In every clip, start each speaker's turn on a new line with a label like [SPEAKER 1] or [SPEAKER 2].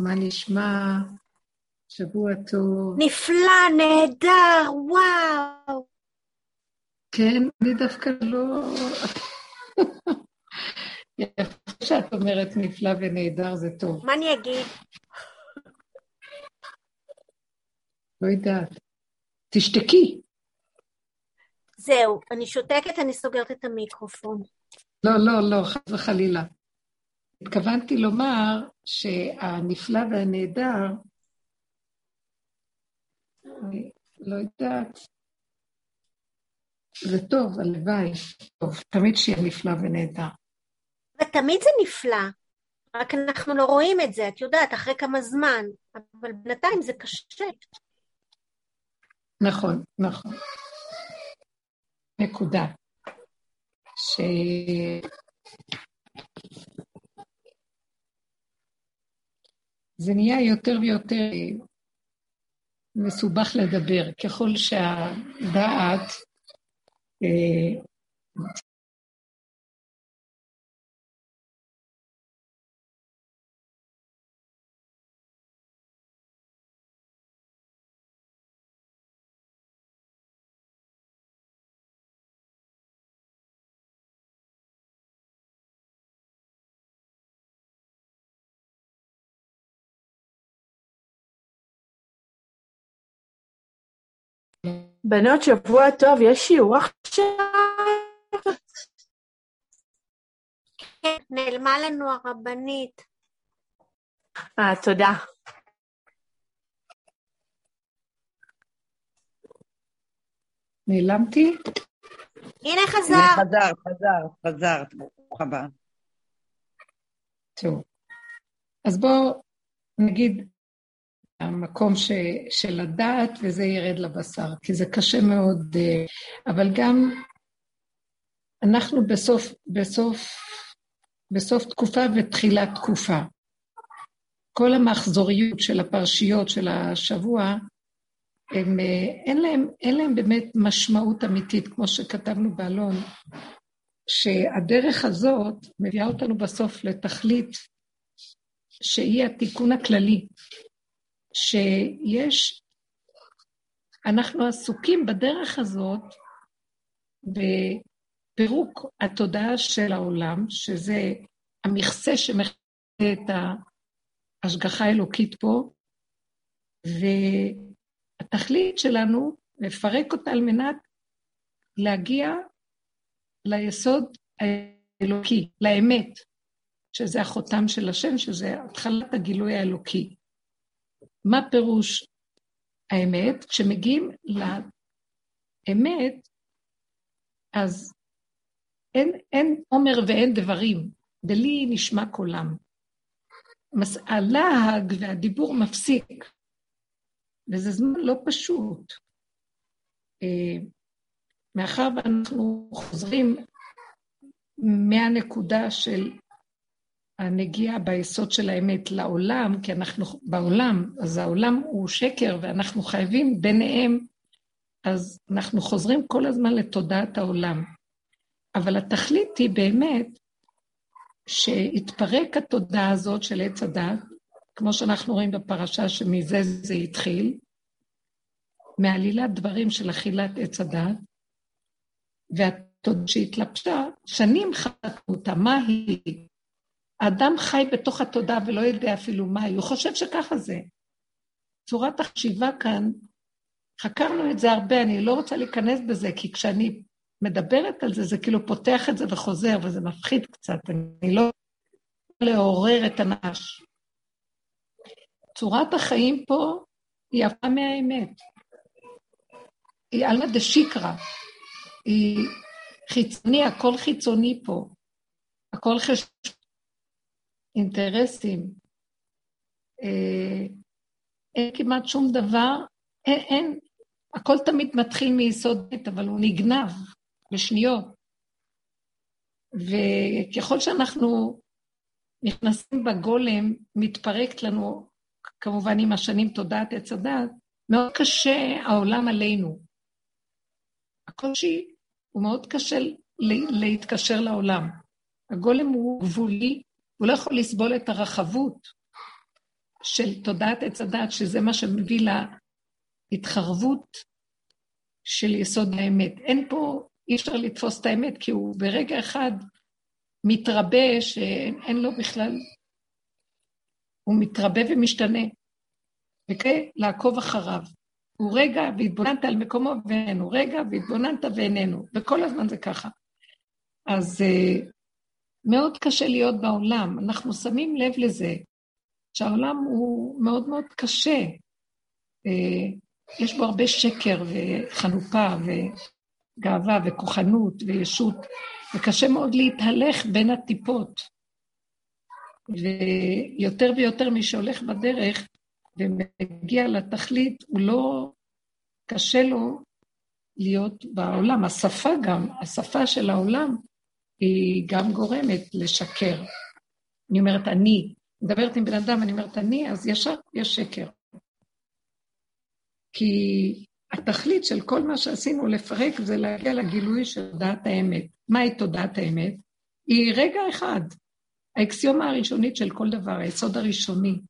[SPEAKER 1] מה נשמע? שבוע טוב.
[SPEAKER 2] נפלא, נהדר, וואו.
[SPEAKER 1] כן, אני דווקא לא... יפה שאת אומרת נפלא ונהדר, זה טוב.
[SPEAKER 2] מה אני אגיד?
[SPEAKER 1] לא יודעת. תשתקי.
[SPEAKER 2] זהו, אני שותקת, אני סוגרת את המיקרופון.
[SPEAKER 1] לא, לא, לא, חס וחלילה. התכוונתי לומר שהנפלא והנהדר, אני לא יודעת, זה טוב, הלוואי, טוב, תמיד שיהיה נפלא ונהדר.
[SPEAKER 2] ותמיד זה נפלא, רק אנחנו לא רואים את זה, את יודעת, אחרי כמה זמן, אבל בינתיים זה קשה.
[SPEAKER 1] נכון, נכון. נקודה. ש... זה נהיה יותר ויותר מסובך לדבר, ככל שהדעת
[SPEAKER 3] בנות, שבוע טוב, יש שיעור עכשיו?
[SPEAKER 2] כן, נעלמה לנו הרבנית.
[SPEAKER 3] אה, תודה.
[SPEAKER 1] נעלמתי?
[SPEAKER 2] הנה
[SPEAKER 4] הנה
[SPEAKER 2] חזר.
[SPEAKER 4] חזרת, חזרת, ברוך הבא.
[SPEAKER 1] טוב. אז בואו נגיד המקום ש, של הדעת וזה ירד לבשר, כי זה קשה מאוד, אה, אבל גם אנחנו בסוף, בסוף, בסוף תקופה ותחילת תקופה. כל המחזוריות של הפרשיות של השבוע, הם, אה, אין, להם, אין להם באמת משמעות אמיתית, כמו שכתבנו באלון, שהדרך הזאת מביאה אותנו בסוף לתכלית שהיא התיקון הכללי. שיש, אנחנו עסוקים בדרך הזאת בפירוק התודעה של העולם, שזה המכסה שמכסה את ההשגחה האלוקית פה, והתכלית שלנו, לפרק אותה על מנת להגיע ליסוד האלוקי, לאמת, שזה החותם של השם, שזה התחלת הגילוי האלוקי. מה פירוש האמת? כשמגיעים לאמת, אז אין, אין עומר ואין דברים, דלי נשמע קולם. הלהג והדיבור מפסיק, וזה זמן לא פשוט. אה, מאחר ואנחנו חוזרים מהנקודה של הנגיעה ביסוד של האמת לעולם, כי אנחנו בעולם, אז העולם הוא שקר ואנחנו חייבים ביניהם, אז אנחנו חוזרים כל הזמן לתודעת העולם. אבל התכלית היא באמת שהתפרק התודעה הזאת של עץ הדת, כמו שאנחנו רואים בפרשה שמזה זה התחיל, מעלילת דברים של אכילת עץ הדת, והתודעה שהתלבשה, שנים חטאו אותה, מה היא? האדם חי בתוך התודעה ולא יודע אפילו מה היא, הוא חושב שככה זה. צורת החשיבה כאן, חקרנו את זה הרבה, אני לא רוצה להיכנס בזה, כי כשאני מדברת על זה, זה כאילו פותח את זה וחוזר, וזה מפחיד קצת, אני לא לעורר את הנש. צורת החיים פה היא יפה מהאמת. היא עלמא דשיקרא, היא חיצוני, הכל חיצוני פה. הכל חשבון. אינטרסים. אה, אין כמעט שום דבר, אין, אין, הכל תמיד מתחיל מיסוד בית, אבל הוא נגנב בשניות. וככל שאנחנו נכנסים בגולם, מתפרקת לנו, כמובן עם השנים תודעת עץ הדת, מאוד קשה העולם עלינו. הקושי הוא מאוד קשה להתקשר לעולם. הגולם הוא גבולי, הוא לא יכול לסבול את הרחבות של תודעת עץ הדת, שזה מה שמביא להתחרבות של יסוד האמת. אין פה, אי אפשר לתפוס את האמת, כי הוא ברגע אחד מתרבה שאין לו בכלל, הוא מתרבה ומשתנה. וכי לעקוב אחריו. הוא רגע והתבוננת על מקומו ואיננו, רגע והתבוננת ואיננו, וכל הזמן זה ככה. אז uh, מאוד קשה להיות בעולם. אנחנו שמים לב לזה, שהעולם הוא מאוד מאוד קשה. Uh, יש בו הרבה שקר וחנופה וגאווה וכוחנות וישות, וקשה מאוד להתהלך בין הטיפות. ויותר ויותר מי שהולך בדרך ומגיע לתכלית, הוא לא, קשה לו להיות בעולם. השפה גם, השפה של העולם, היא גם גורמת לשקר. אני אומרת אני, מדברת עם בן אדם, אני אומרת אני, אז ישר יש שקר. כי התכלית של כל מה שעשינו לפרק זה להגיע לגילוי של תודעת האמת. מהי תודעת האמת? היא רגע אחד, האקסיומה הראשונית של כל דבר, היסוד הראשוני.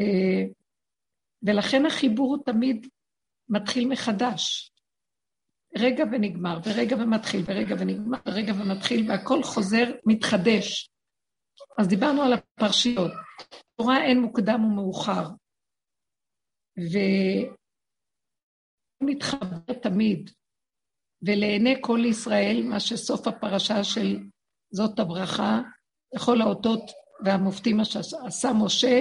[SPEAKER 1] אה, ולכן החיבור הוא תמיד מתחיל מחדש. רגע ונגמר, ורגע ומתחיל, ורגע ונגמר, ורגע ומתחיל, והכל חוזר, מתחדש. אז דיברנו על הפרשיות. תורה אין מוקדם ומאוחר. ומתחבר תמיד, ולעיני כל ישראל, מה שסוף הפרשה של זאת הברכה, לכל האותות והמופתים שעשה משה,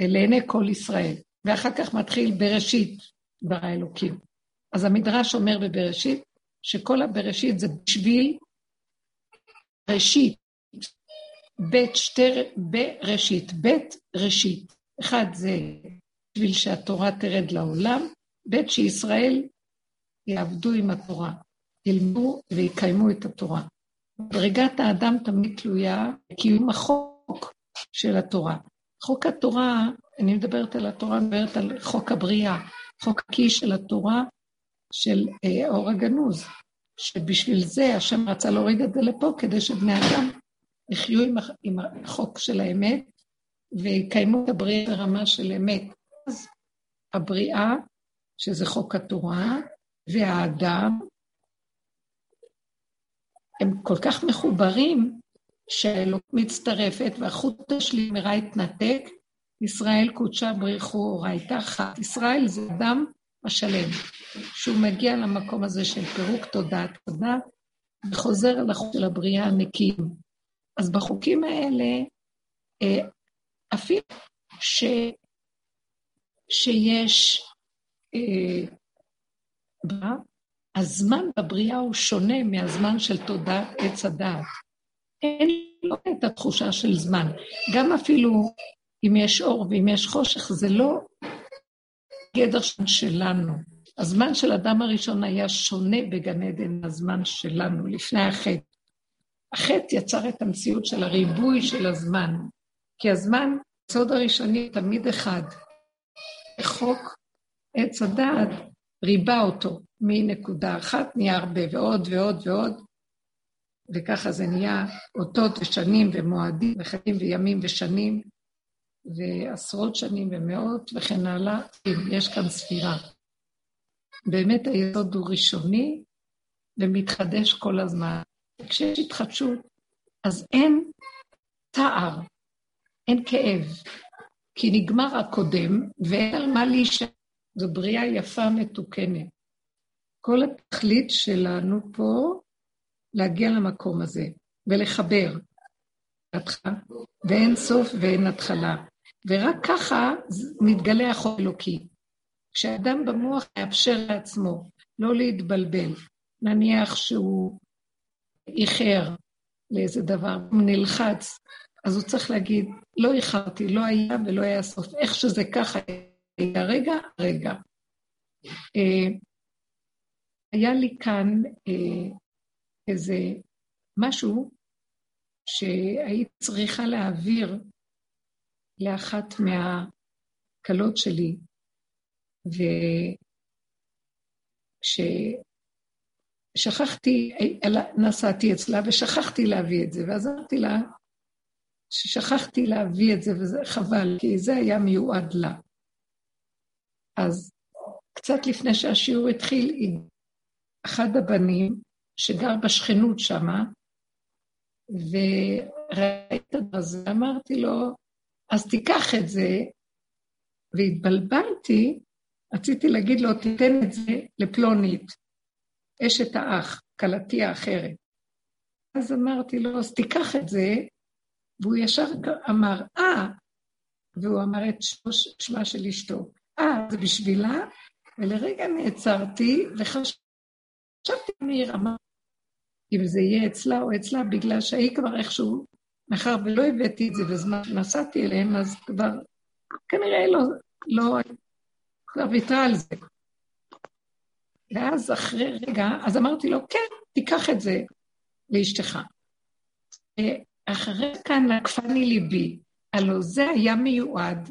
[SPEAKER 1] לעיני כל ישראל. ואחר כך מתחיל בראשית דבר האלוקים. אז המדרש אומר בבראשית, שכל הבראשית זה בשביל ראשית, בית שתי, בראשית, בית ראשית. אחד זה בשביל שהתורה תרד לעולם, בית שישראל יעבדו עם התורה, ילמדו ויקיימו את התורה. בריגת האדם תמיד תלויה בקיום החוק של התורה. חוק התורה, אני מדברת על התורה, אני מדברת על חוק הבריאה, חוק הקי של התורה של אה, אור הגנוז, שבשביל זה השם רצה להוריד את זה לפה, כדי שבני אדם יחיו עם, החוק של האמת ויקיימו את הבריאה ברמה של אמת. אז הבריאה, שזה חוק התורה, והאדם, הם כל כך מחוברים, שהאלוק מצטרפת והחוט השלי מראה התנתק, ישראל קודשה בריחו אורייתא אחת. ישראל זה אדם השלם, שהוא מגיע למקום הזה של פירוק תודעת תודה, וחוזר לחוק של הבריאה הנקיים. אז בחוקים האלה, אה, אפילו ש, שיש אה, הזמן בבריאה הוא שונה מהזמן של תודעת עץ הדעת. אין לו את התחושה של זמן. גם אפילו אם יש אור ואם יש חושך, זה לא גדר שלנו. הזמן של אדם הראשון היה שונה בגן עדן מהזמן שלנו, לפני החטא. החטא יצר את המציאות של הריבוי של הזמן, כי הזמן, הסוד הראשוני תמיד אחד. חוק עץ הדעת ריבה אותו מנקודה אחת, נהיה הרבה ועוד ועוד ועוד, וככה זה נהיה אותות ושנים ומועדים וחגים וימים ושנים ועשרות שנים ומאות וכן הלאה, יש כאן ספירה. באמת היסוד הוא ראשוני ומתחדש כל הזמן. כשיש התחדשות, אז אין תער, אין כאב, כי נגמר הקודם ואין על מה להישאר. זו בריאה יפה, מתוקנת. כל התכלית שלנו פה להגיע למקום הזה ולחבר. ואין סוף ואין התחלה. ורק ככה מתגלה החוק האלוקי. כשאדם במוח מאפשר לעצמו לא להתבלבל, נניח שהוא איחר לאיזה דבר, נלחץ, אז הוא צריך להגיד, לא איחרתי, לא היה ולא היה סוף. איך שזה ככה היה, רגע, רגע. אה, היה לי כאן אה, איזה משהו שהיית צריכה להעביר לאחת מהכלות שלי, וכששכחתי, נסעתי אצלה ושכחתי להביא את זה, ואז אמרתי לה ששכחתי להביא את זה, וזה חבל, כי זה היה מיועד לה. אז קצת לפני שהשיעור התחיל, אחד הבנים, שגר בשכנות שמה, וראיתי את הזה, אמרתי לו, אז תיקח את זה, והתבלבלתי, רציתי להגיד לו, תיתן את זה לפלונית, אשת האח, כלתי האחרת. אז אמרתי לו, אז תיקח את זה, והוא ישר אמר, אה, והוא אמר את שמה של אשתו, אה, זה בשבילה? ולרגע נעצרתי וחשבתי מי רמה, אם זה יהיה אצלה או אצלה, בגלל שהיא כבר איכשהו, מאחר ולא הבאתי את זה בזמן שנסעתי אליהם, אז כבר כנראה לא, לא, כבר ויתרה על זה. ואז אחרי רגע, אז אמרתי לו, כן, תיקח את זה לאשתך. אחרי כאן נקפני ליבי, הלו זה היה מיועד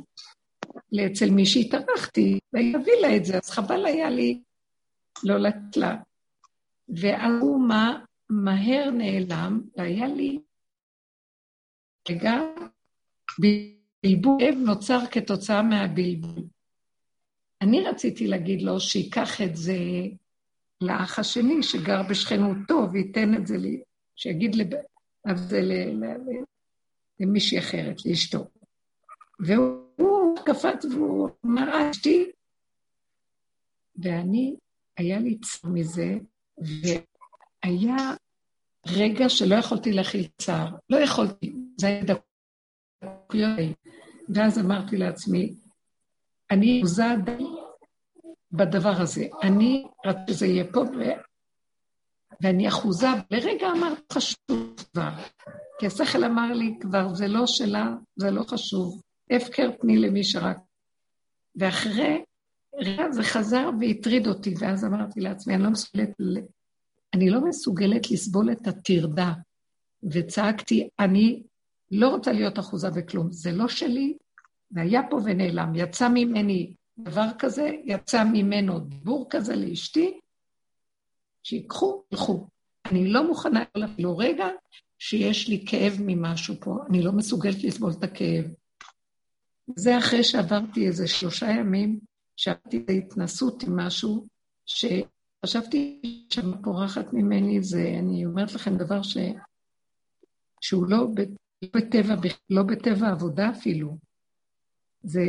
[SPEAKER 1] לאצל מי שהתארחתי, ויביא לה את זה, אז חבל היה לי לא לתת לה. ואז הוא מה, מהר נעלם, והיה לי רגע, בלבול נוצר כתוצאה מהבלבול. אני רציתי להגיד לו שייקח את זה לאח השני שגר בשכנותו וייתן את זה לי, שיגיד לב... זה למישהי אחרת, לאשתו. והוא קפץ והוא אמר, אשתי, ואני, היה לי צער מזה, והיה רגע שלא יכולתי להכיל צער. לא יכולתי, זה היה דקויות. ואז אמרתי לעצמי, אני עוזה בדבר הזה. אני רציתי שזה יהיה פה, ו... ואני אחוזה. לרגע אמרת חשוב כבר, כי השכל אמר לי כבר, זה לא שלה, זה לא חשוב. הפקר תני למי שרק. ואחרי, זה חזר והטריד אותי, ואז אמרתי לעצמי, אני לא מסוגלת, אני לא מסוגלת לסבול את הטרדה. וצעקתי, אני לא רוצה להיות אחוזה בכלום, זה לא שלי, והיה פה ונעלם. יצא ממני דבר כזה, יצא ממנו דיבור כזה לאשתי, שיקחו, ילכו. אני לא מוכנה אפילו רגע שיש לי כאב ממשהו פה, אני לא מסוגלת לסבול את הכאב. זה אחרי שעברתי איזה שלושה ימים, שעברתי את ההתנסות עם משהו, שחשבתי שם פורחת ממני, זה, אני אומרת לכם דבר ש... שהוא. לא בטבע, לא בטבע עבודה אפילו. זה,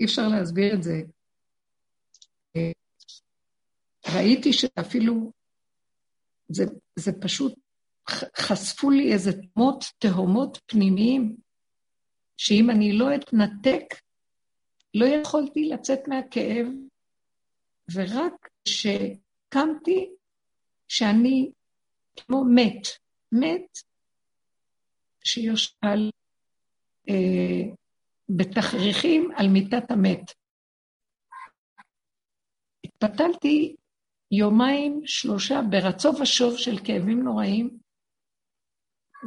[SPEAKER 1] אי אפשר להסביר את זה. ראיתי שאפילו, זה, זה פשוט, חשפו לי איזה תמות תהומות פנימיים, שאם אני לא אתנתק, לא יכולתי לצאת מהכאב, ורק כשקמתי, שאני כמו מת, מת שיושב על אה, בתכריכים על מיטת המת. התפתלתי יומיים, שלושה, ברצו ושוב של כאבים נוראים,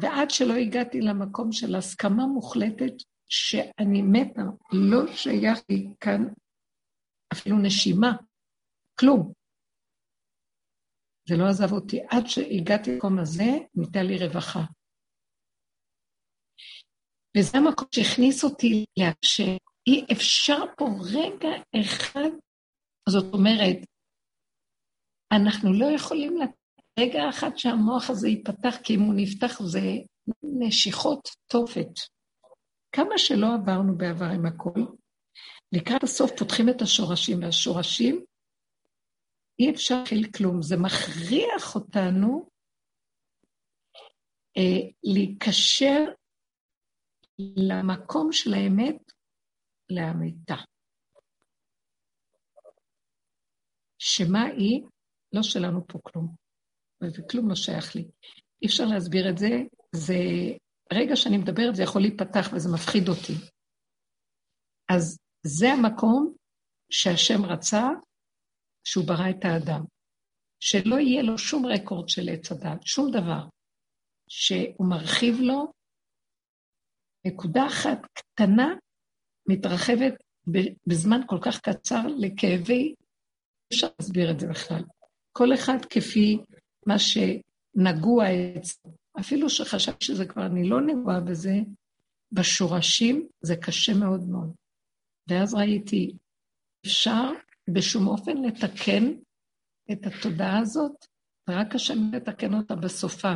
[SPEAKER 1] ועד שלא הגעתי למקום של הסכמה מוחלטת שאני מתה, לא שייך לי כאן אפילו נשימה, כלום. זה לא עזב אותי. עד שהגעתי למקום הזה, ניתן לי רווחה. וזה המקום שהכניס אותי שאי אפשר פה רגע אחד, זאת אומרת, אנחנו לא יכולים רגע אחד שהמוח הזה ייפתח, כי אם הוא נפתח זה נשיכות תופת. כמה שלא עברנו בעבר עם הכל, לקראת הסוף פותחים את השורשים, והשורשים, אי אפשר להכיל כלום. זה מכריח אותנו אה, להיקשר למקום של האמת לאמיתה. שמה היא? לא שלנו פה כלום. וכלום לא שייך לי. אי אפשר להסביר את זה, זה... רגע שאני מדברת זה יכול להיפתח וזה מפחיד אותי. אז זה המקום שהשם רצה שהוא ברא את האדם. שלא יהיה לו שום רקורד של עץ הדת, שום דבר. שהוא מרחיב לו נקודה אחת קטנה מתרחבת בזמן כל כך קצר לכאבי, אפשר להסביר את זה בכלל. כל אחד כפי מה שנגוע אצלו. אפילו שחשבתי שזה כבר, אני לא נגועה בזה, בשורשים זה קשה מאוד מאוד. ואז ראיתי, אפשר בשום אופן לתקן את התודעה הזאת, ורק השם לתקן אותה בסופה.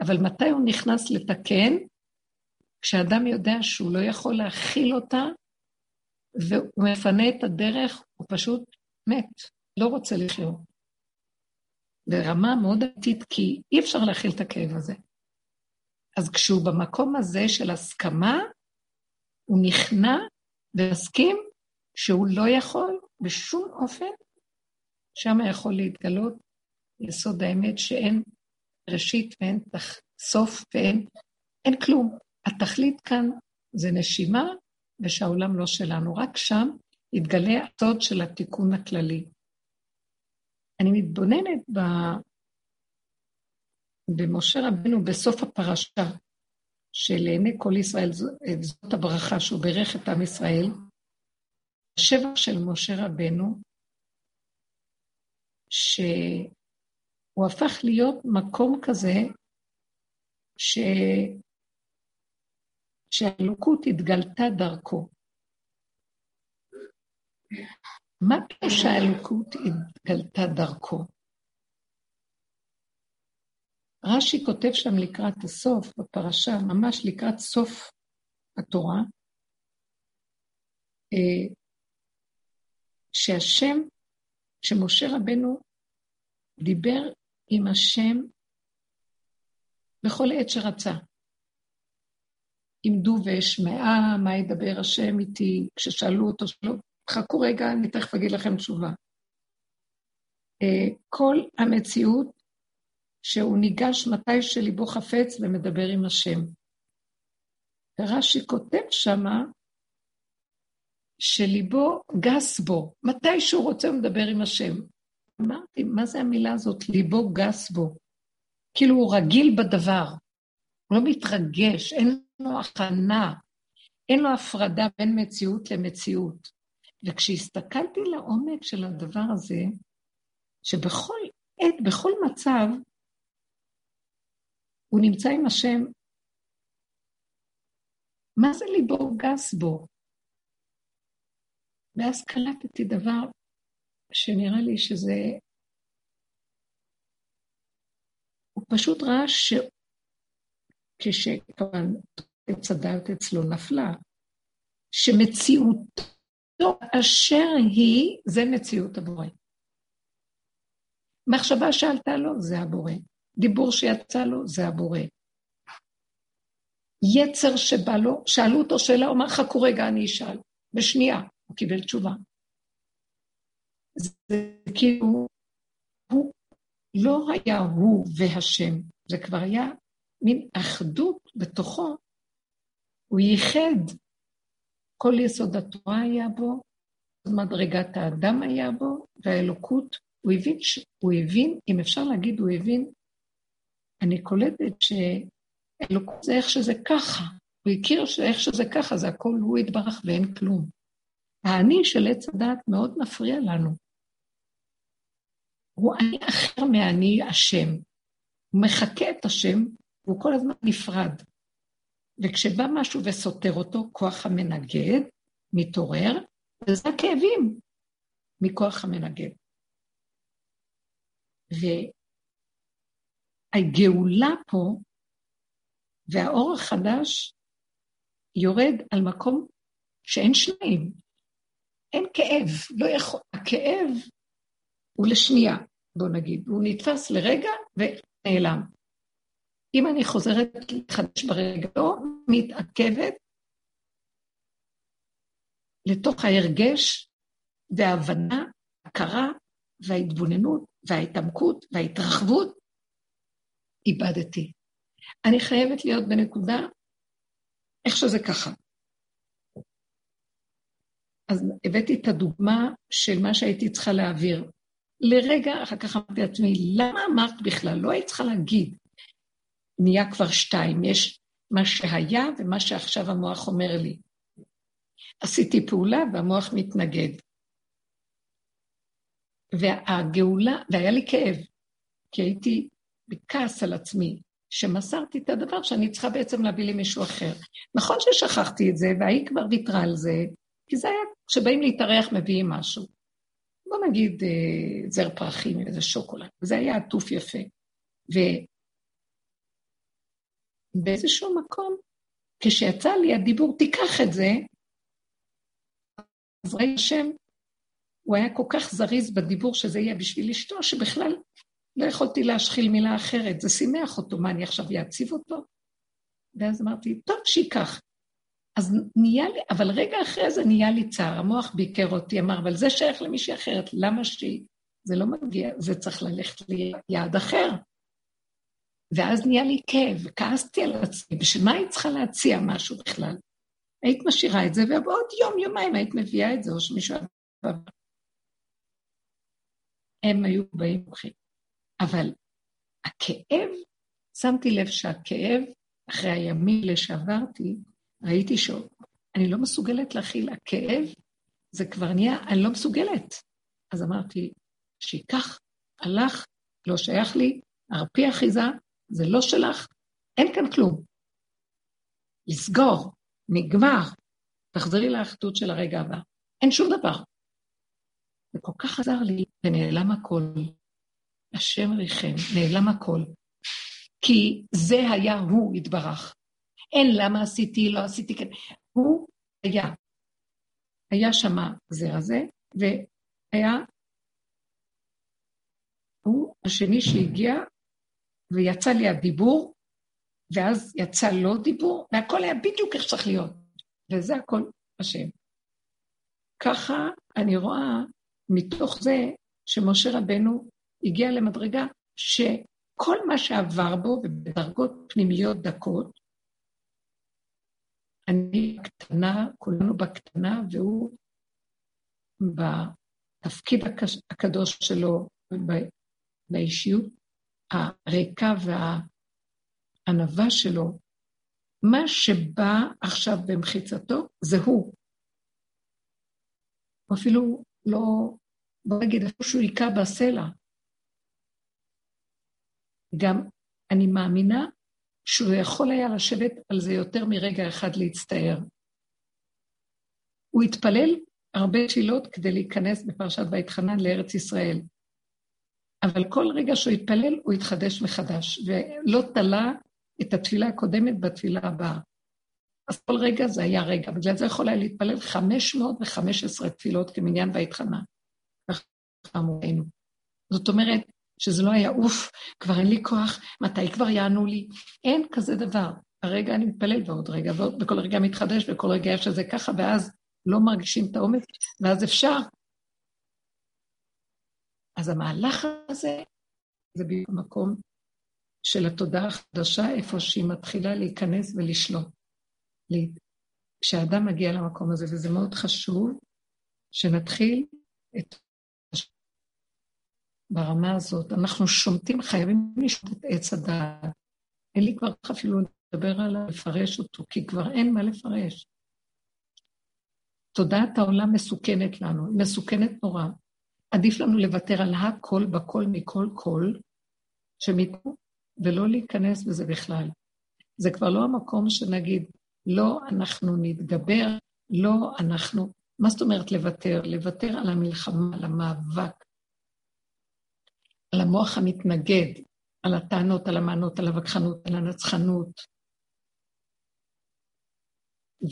[SPEAKER 1] אבל מתי הוא נכנס לתקן? כשאדם יודע שהוא לא יכול להכיל אותה, והוא מפנה את הדרך, הוא פשוט מת, לא רוצה לחיות. ברמה מאוד אמיתית, כי אי אפשר להכיל את הכאב הזה. אז כשהוא במקום הזה של הסכמה, הוא נכנע ומסכים שהוא לא יכול בשום אופן, שם יכול להתגלות יסוד האמת שאין ראשית ואין. סוף ואין אין כלום. התכלית כאן זה נשימה, ושהעולם לא שלנו. רק שם יתגלה הסוד של התיקון הכללי. אני מתבוננת ב... במשה רבנו בסוף הפרשה, שלעיני כל ישראל זאת הברכה שהוא בירך את עם ישראל, השבח של משה רבנו, שהוא הפך להיות מקום כזה ש... שהאלוקות התגלתה דרכו. מה פירוש שהאלוקות התגלתה דרכו? רש"י כותב שם לקראת הסוף, בפרשה, ממש לקראת סוף התורה, אה, שהשם, שמשה רבנו דיבר עם השם בכל עת שרצה. עמדו ואשמעה, מה ידבר השם איתי, כששאלו אותו, שלא, חכו רגע, אני תכף אגיד לכם תשובה. אה, כל המציאות שהוא ניגש מתי שליבו חפץ ומדבר עם השם. ורש"י כותב שמה שליבו גס בו, מתי שהוא רוצה הוא מדבר עם השם. אמרתי, מה זה המילה הזאת, ליבו גס בו? כאילו הוא רגיל בדבר, הוא לא מתרגש, אין לו הכנה, אין לו הפרדה בין מציאות למציאות. וכשהסתכלתי לעומק של הדבר הזה, שבכל עת, בכל מצב, הוא נמצא עם השם, מה זה ליבו גס בו? ואז קלטתי דבר שנראה לי שזה... הוא פשוט ראה שכשכמובן עץ הדת אצלו נפלה, שמציאותו אשר היא, זה מציאות הבורא. מחשבה שעלתה לו, זה הבורא. דיבור שיצא לו, זה הבורא. יצר שבא לו, שאלו אותו שאלה, הוא אמר, חכו רגע, אני אשאל. בשנייה, הוא קיבל תשובה. זה כאילו, הוא לא היה הוא והשם, זה כבר היה מין אחדות בתוכו. הוא ייחד, כל יסוד התורה היה בו, מדרגת האדם היה בו, והאלוקות, הוא הבין, הוא הבין, אם אפשר להגיד, הוא הבין, אני קולטת שאלוקות זה איך שזה ככה. הוא הכיר שאיך שזה ככה, זה הכל הוא יתברך ואין כלום. האני של עץ הדת מאוד מפריע לנו. הוא אני אחר מהאני השם. הוא מחקה את השם, והוא כל הזמן נפרד. וכשבא משהו וסותר אותו, כוח המנגד מתעורר, וזה הכאבים מכוח המנגד. והגאולה פה, והאור החדש, יורד על מקום שאין שניים. אין כאב, לא יכול, הכאב הוא לשנייה, בוא נגיד, הוא נתפס לרגע ונעלם. אם אני חוזרת לחדש ברגע, לא מתעכבת לתוך ההרגש וההבנה, הכרה וההתבוננות וההתעמקות וההתרחבות, איבדתי. אני חייבת להיות בנקודה איך שזה ככה. אז הבאתי את הדוגמה של מה שהייתי צריכה להעביר. לרגע, אחר כך אמרתי לעצמי, למה אמרת בכלל? לא היית צריכה להגיד. נהיה כבר שתיים, יש מה שהיה ומה שעכשיו המוח אומר לי. עשיתי פעולה והמוח מתנגד. והגאולה, והיה לי כאב, כי הייתי בכעס על עצמי, שמסרתי את הדבר שאני צריכה בעצם להביא לי מישהו אחר. נכון ששכחתי את זה, והיא כבר ויתרה על זה, כי זה היה, כשבאים להתארח מביאים משהו. בוא נגיד אה, זר פרחים, איזה שוקולד, וזה היה עטוף יפה. ובאיזשהו מקום, כשיצא לי הדיבור, תיקח את זה, אז ראי השם, הוא היה כל כך זריז בדיבור שזה יהיה בשביל אשתו, שבכלל לא יכולתי להשחיל מילה אחרת. זה שימח אותו, מה, אני עכשיו אעציב אותו? ואז אמרתי, טוב, שייקח. אז נהיה לי, אבל רגע אחרי זה נהיה לי צער, המוח ביקר אותי, אמר, אבל זה שייך למישהי אחרת, למה שהיא? זה לא מגיע, זה צריך ללכת ליעד אחר. ואז נהיה לי כאב, כעסתי על עצמי, בשביל מה היית צריכה להציע משהו בכלל? היית משאירה את זה, ובעוד יום, יומיים היית מביאה את זה, או שמישהו... הם היו באים ובאים. אבל הכאב, שמתי לב שהכאב, אחרי הימים האלה שעברתי, ראיתי שאני לא מסוגלת להכיל. הכאב, זה כבר נהיה, אני לא מסוגלת. אז אמרתי, שייקח, הלך, לא שייך לי, הרפי אחיזה, זה לא שלך, אין כאן כלום. לסגור, נגמר, תחזרי לאחדות של הרגע הבא. אין שום דבר. זה כל כך עזר לי, ונעלם הכל. השם ריחם, נעלם הכל. כי זה היה הוא יתברך. אין למה עשיתי, לא עשיתי כן. הוא היה. היה שמה זה הזה, והיה הוא השני שהגיע, ויצא לי הדיבור, ואז יצא לו דיבור, והכל היה בדיוק איך שצריך להיות. וזה הכל השם. ככה אני רואה מתוך זה שמשה רבנו הגיע למדרגה שכל מה שעבר בו, ובדרגות פנימיות דקות, אני קטנה, כולנו בקטנה, והוא בתפקיד הקדוש שלו, באישיות הריקה והענווה שלו, מה שבא עכשיו במחיצתו זה הוא. הוא אפילו לא, בוא נגיד, איפה שהוא היכה בסלע. גם אני מאמינה שהוא יכול היה לשבת על זה יותר מרגע אחד להצטער. הוא התפלל הרבה תפילות כדי להיכנס בפרשת ויתחנן לארץ ישראל. אבל כל רגע שהוא התפלל, הוא התחדש מחדש, ולא תלה את התפילה הקודמת בתפילה הבאה. אז כל רגע זה היה רגע, בגלל זה יכול היה להתפלל 515 תפילות כמניין ויתחנן. ככה אמרנו. זאת אומרת, שזה לא היה אוף, כבר אין לי כוח, מתי כבר יענו לי? אין כזה דבר. הרגע אני מתפלל ועוד רגע, ועוד, וכל רגע מתחדש, וכל רגע יש לזה ככה, ואז לא מרגישים את העומס, ואז אפשר. אז המהלך הזה, זה במקום של התודעה החדשה, איפה שהיא מתחילה להיכנס ולשלוט. כשאדם מגיע למקום הזה, וזה מאוד חשוב, שנתחיל את ברמה הזאת. אנחנו שומטים, חייבים לשמוט את עץ הדעת. אין לי כבר אפילו לדבר עליו, לפרש אותו, כי כבר אין מה לפרש. תודעת העולם מסוכנת לנו, מסוכנת נורא. עדיף לנו לוותר על הכל בכל מכל כל, שמתו, ולא להיכנס בזה בכלל. זה כבר לא המקום שנגיד, לא אנחנו נתגבר, לא אנחנו... מה זאת אומרת לוותר? לוותר על המלחמה, על המאבק, על המוח המתנגד, על הטענות, על המענות, על הווכחנות, על הנצחנות,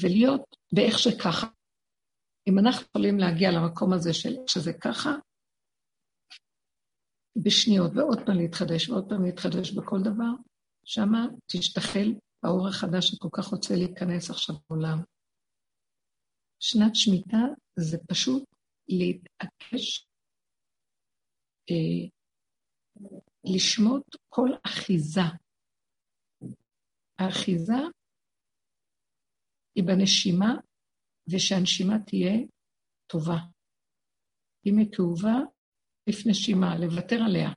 [SPEAKER 1] ולהיות באיך שככה. אם אנחנו יכולים להגיע למקום הזה של שזה ככה, בשניות, ועוד פעם להתחדש, ועוד פעם להתחדש בכל דבר, שמה תשתחל האור החדש שכל כך רוצה להיכנס עכשיו בעולם. שנת שמיטה זה פשוט להתעקש אה, לשמוט כל אחיזה. האחיזה היא בנשימה, ושהנשימה תהיה טובה. אם היא כאובה, לפני נשימה, לוותר עליה.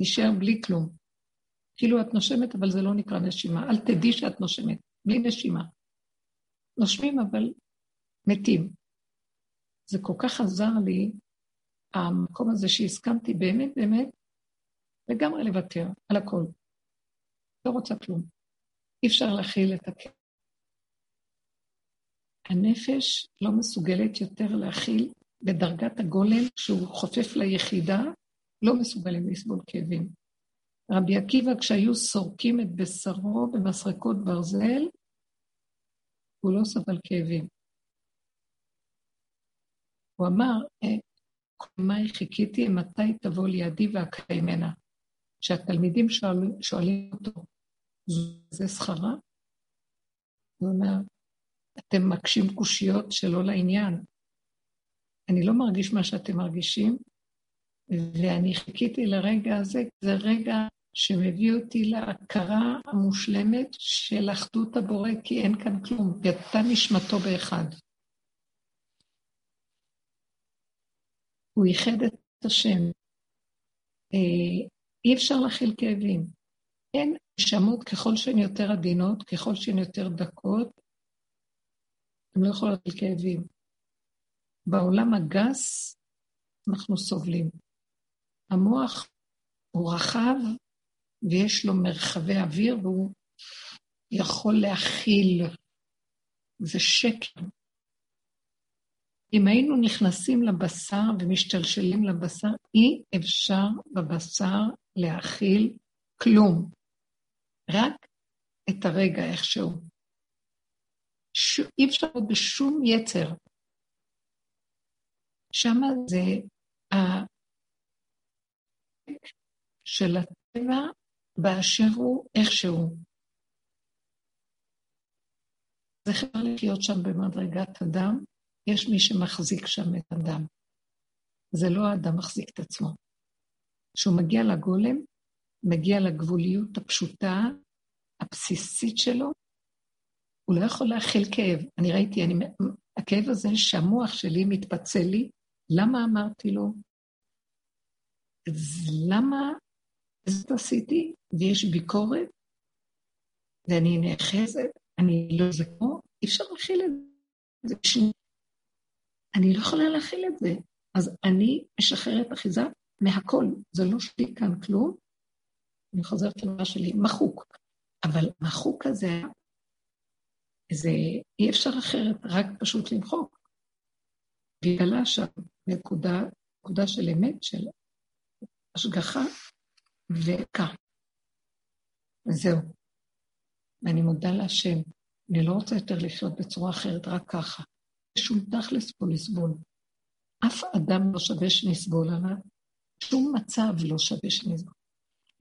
[SPEAKER 1] נשאר בלי כלום. כאילו את נושמת, אבל זה לא נקרא נשימה. אל תדעי שאת נושמת, בלי נשימה. נושמים, אבל מתים. זה כל כך עזר לי המקום הזה שהסכמתי באמת באמת לגמרי לוותר על הכל. לא רוצה כלום. אי אפשר להכיל את הכאב. הנפש לא מסוגלת יותר להכיל בדרגת הגולם, שהוא חופף ליחידה, לא מסוגלים לסבול כאבים. רבי עקיבא, כשהיו סורקים את בשרו במסרקות ברזל, הוא לא סבל כאבים. הוא אמר, קומי אה, חיכיתי, מתי תבוא לידי ואקיימנה. כשהתלמידים שואל, שואלים אותו, זה שכרה? הוא אומר, אתם מקשים קושיות שלא לעניין. אני לא מרגיש מה שאתם מרגישים, ואני חיכיתי לרגע הזה, זה רגע שמביא אותי להכרה המושלמת של אחדות הבורא, כי אין כאן כלום, יצא נשמתו באחד. הוא ייחד את השם. אה, אי אפשר להכיל כאבים. אין נשמות ככל שהן יותר עדינות, ככל שהן יותר דקות, הן לא יכולות להכיל כאבים. בעולם הגס אנחנו סובלים. המוח הוא רחב ויש לו מרחבי אוויר והוא יכול להכיל. זה שקר. אם היינו נכנסים לבשר ומשתלשלים לבשר, אי אפשר בבשר להכיל כלום. רק את הרגע איכשהו. ש... אי אפשר עוד בשום יצר. שם זה ה... של הטבע באשר הוא איכשהו. זה חייב לחיות שם במדרגת אדם, יש מי שמחזיק שם את אדם. זה לא האדם מחזיק את עצמו. כשהוא מגיע לגולם, מגיע לגבוליות הפשוטה, הבסיסית שלו, הוא לא יכול להכיל כאב. אני ראיתי, אני, הכאב הזה שהמוח שלי מתפצל לי, למה אמרתי לו? למה זאת עשיתי? ויש ביקורת, ואני נאחזת, אני לא כמו, אי אפשר להכיל את זה. אני לא יכולה להכיל את זה. אז אני משחררת אחיזה מהכל. זה לא שלי כאן כלום. אני חוזרת למה שלי, מחוק. אבל מחוק הזה, זה אי אפשר אחרת, רק פשוט למחוק. והתגלה שם נקודה, נקודה של אמת, של השגחה וכך. וזהו. ואני מודה להשם. אני לא רוצה יותר לחיות בצורה אחרת, רק ככה. שום תכלס פה לסבול. אף אדם לא שווה שנסבול עליו, שום מצב לא שווה שנסבול.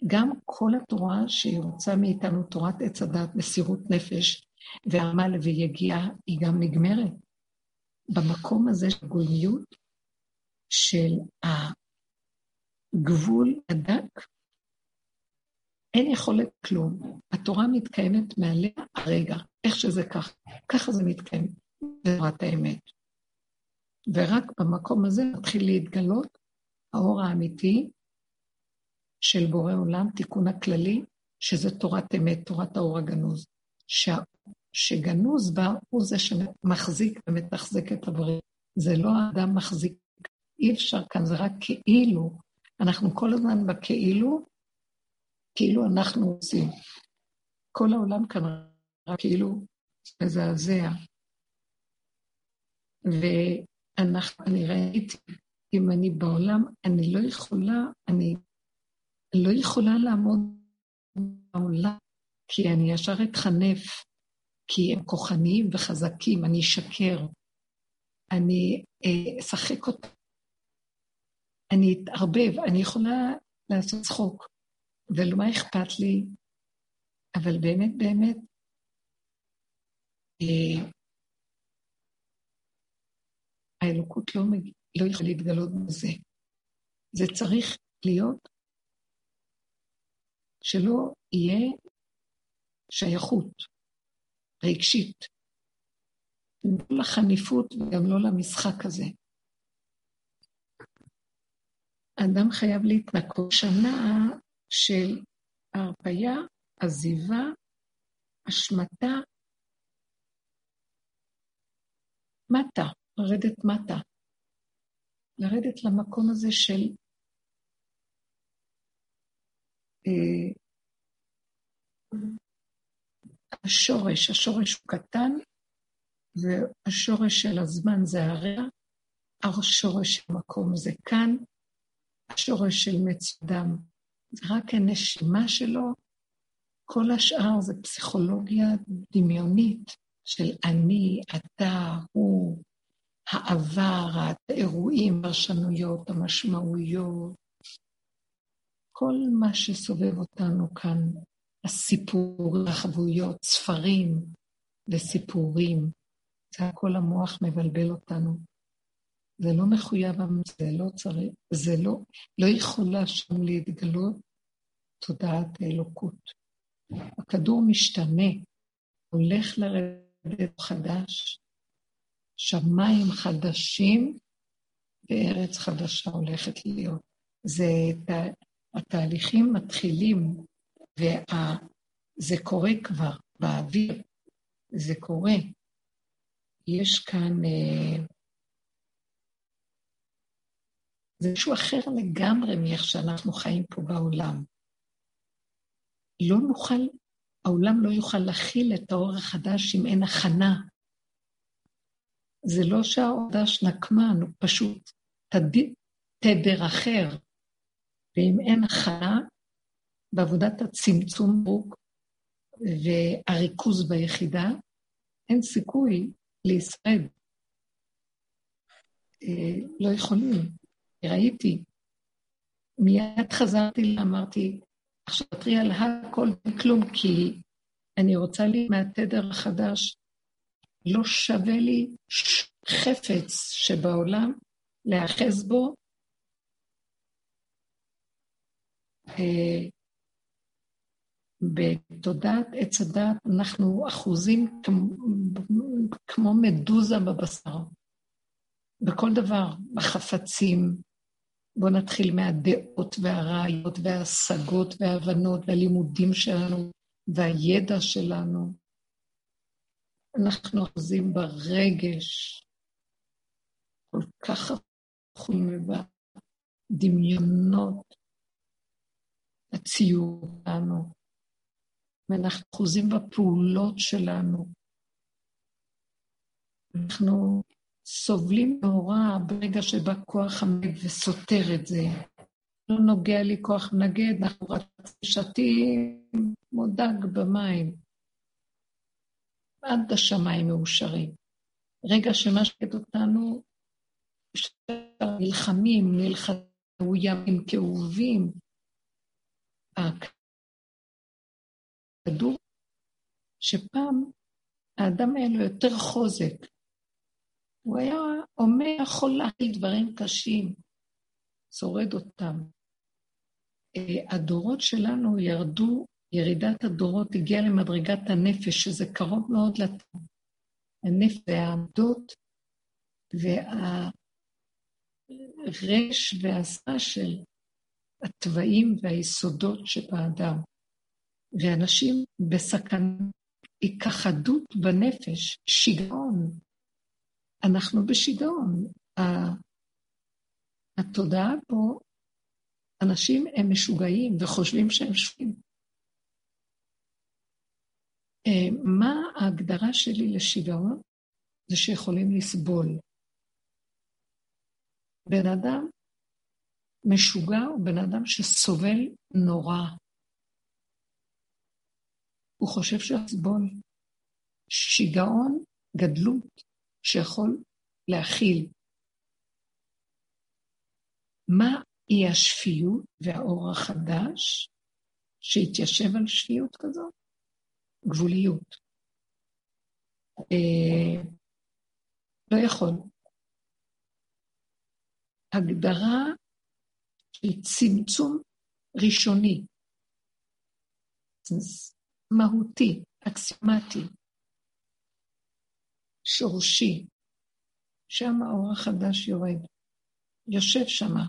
[SPEAKER 1] גם כל התורה שהיא רוצה מאיתנו, תורת עץ הדת, מסירות נפש ועמל ויגיעה, היא גם נגמרת. במקום הזה של גולמיות, של הגבול הדק, אין יכולת כלום. התורה מתקיימת מעליה הרגע, איך שזה ככה. ככה זה מתקיים. בתורת האמת. ורק במקום הזה מתחיל להתגלות האור האמיתי של בורא עולם, תיקון הכללי, שזה תורת אמת, תורת האור הגנוז. שה... שגנוז בה הוא זה שמחזיק ומתחזק את הדברים. זה לא האדם מחזיק, אי אפשר כאן, זה רק כאילו. אנחנו כל הזמן בכאילו, כאילו אנחנו עושים. כל העולם כאן רק כאילו מזעזע. ואנחנו, אני ראיתי, אם אני בעולם, אני לא יכולה, אני לא יכולה לעמוד בעולם, כי אני ישר אתחנף, כי הם כוחניים וחזקים, אני אשקר, אני אה, אשחק אותם, אני אתערבב, אני יכולה לעשות צחוק, ולא מה אכפת לי, אבל באמת, באמת, אה, האלוקות לא, מג... לא יכולה להתגלות בזה. זה צריך להיות שלא יהיה שייכות רגשית. לא לחניפות וגם לא למשחק הזה. האדם חייב להתנקות שנה של הרפאיה, עזיבה, השמטה, מטה. לרדת מטה, לרדת למקום הזה של אה, השורש, השורש הוא קטן, והשורש של הזמן זה הרע, השורש של המקום זה כאן, השורש של מצודם זה רק הנשימה שלו, כל השאר זה פסיכולוגיה דמיונית של אני, אתה, הוא, העבר, האירועים, הפרשנויות, המשמעויות, כל מה שסובב אותנו כאן, הסיפורים, החבויות, ספרים וסיפורים, זה הכל המוח מבלבל אותנו. זה לא מחויב, זה לא צריך, זה לא, לא יכולה שם להתגלות תודעת האלוקות. הכדור משתנה, הולך לרדת חדש, שמיים חדשים וארץ חדשה הולכת להיות. זה, התהליכים מתחילים, וזה קורה כבר באוויר, זה קורה. יש כאן... אה, זה משהו אחר לגמרי מאיך שאנחנו חיים פה בעולם. לא נוכל, העולם לא יוכל להכיל את האור החדש אם אין הכנה. זה לא שהאור החדש נקמן, הוא פשוט תד... תדר אחר. ואם אין הכנה בעבודת הצמצום ברוק והריכוז ביחידה, אין סיכוי להישרד. אה, לא יכולים. ראיתי, מיד חזרתי לה, אמרתי, עכשיו תראי על הכל כלום, כי אני רוצה לי מהתדר החדש, לא שווה לי חפץ שבעולם להאחז בו. בתודעת עץ הדת אנחנו אחוזים כמו מדוזה בבשר. בכל דבר, בחפצים. בואו נתחיל מהדעות והרעיות וההשגות וההבנות והלימודים שלנו והידע שלנו. אנחנו אחוזים ברגש, כל כך אחוזים בדמיונות, הציור שלנו, ואנחנו אחוזים בפעולות שלנו. אנחנו סובלים נורא ברגע שבא כוח עמד וסותר את זה. לא נוגע לי כוח מנגד, אנחנו רק שתים כמו דג במים. עד השמיים מאושרים. רגע שמשקד אותנו, נלחמים, נלחמים, ימים כאובים. הכדור, שפעם האדם היה לו יותר חוזק, הוא היה אומר, יכול להכיל דברים קשים, שורד אותם. אה, הדורות שלנו ירדו, ירידת הדורות הגיעה למדרגת הנפש, שזה קרוב מאוד לטוב. הנפש והעמדות והרש והעשה של התוואים והיסודות שבאדם. ואנשים בסכנה, היכחדות בנפש, שיגעון, אנחנו בשיגעון. התודעה פה, אנשים הם משוגעים וחושבים שהם שוגעים. אה, מה ההגדרה שלי לשיגעון? זה שיכולים לסבול. בן אדם משוגע הוא בן אדם שסובל נורא. הוא חושב שיסבול. שיגעון, גדלות, שיכול להכיל. מה היא השפיות והאור החדש שהתיישב על שפיות כזאת? גבוליות. אה, לא יכול. הגדרה של צמצום ראשוני, מהותי, אקסיומטי, שורשי, שם האור החדש יורד, יושב שמה,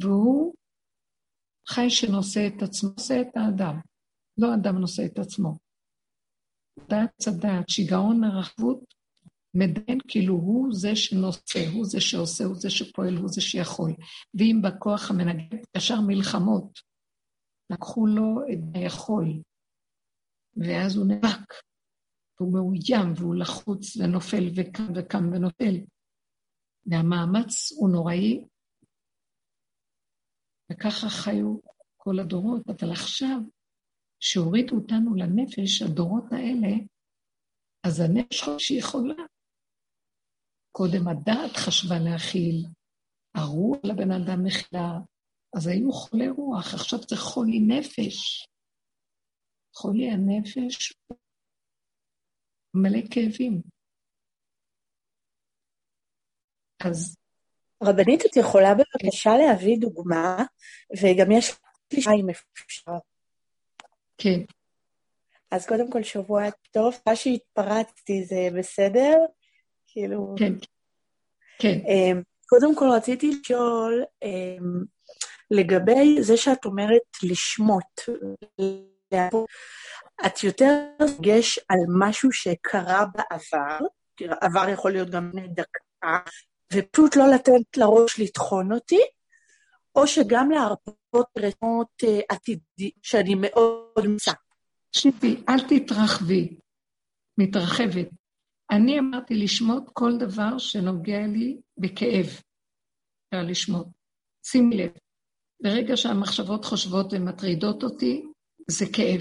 [SPEAKER 1] והוא חי שנושא את עצמו, נושא את האדם, לא אדם נושא את עצמו. דעת צדעת, שיגעון הרחבות, מדיין כאילו הוא זה שנושא, הוא זה שעושה, הוא זה שפועל, הוא זה שיכול. ואם בכוח המנגד, ישר מלחמות, לקחו לו את היכול, ואז הוא נאבק, והוא מאוים, והוא לחוץ, ונופל, וקם וקם ונופל. והמאמץ הוא נוראי, וככה חיו כל הדורות. אבל עכשיו, שהורידו אותנו לנפש, הדורות האלה, אז הנפש שהיא חולה. קודם הדעת חשבה להכיל, הרוח לבן אדם מכילה, אז היו חולי רוח, עכשיו זה חולי נפש. חולי הנפש מלא כאבים. אז...
[SPEAKER 3] רבנית, את יכולה בבקשה להביא דוגמה, וגם יש לי שתיים אפשר.
[SPEAKER 1] כן.
[SPEAKER 3] אז קודם כל, שבוע טוב. מה שהתפרצתי זה בסדר? כאילו...
[SPEAKER 1] כן. כן.
[SPEAKER 3] אמ, קודם כל רציתי לשאול, אמ, לגבי זה שאת אומרת לשמוט, את יותר דגש על משהו שקרה בעבר, עבר יכול להיות גם בני דקה, ופשוט לא לתת לראש לטחון אותי, או שגם להרפות רצונות אה, עתידי, שאני מאוד מצא.
[SPEAKER 1] תקשיבי, אל תתרחבי, מתרחבת. אני אמרתי לשמוט כל דבר שנוגע לי בכאב. אפשר לשמוט. שימי לב, ברגע שהמחשבות חושבות ומטרידות אותי, זה כאב.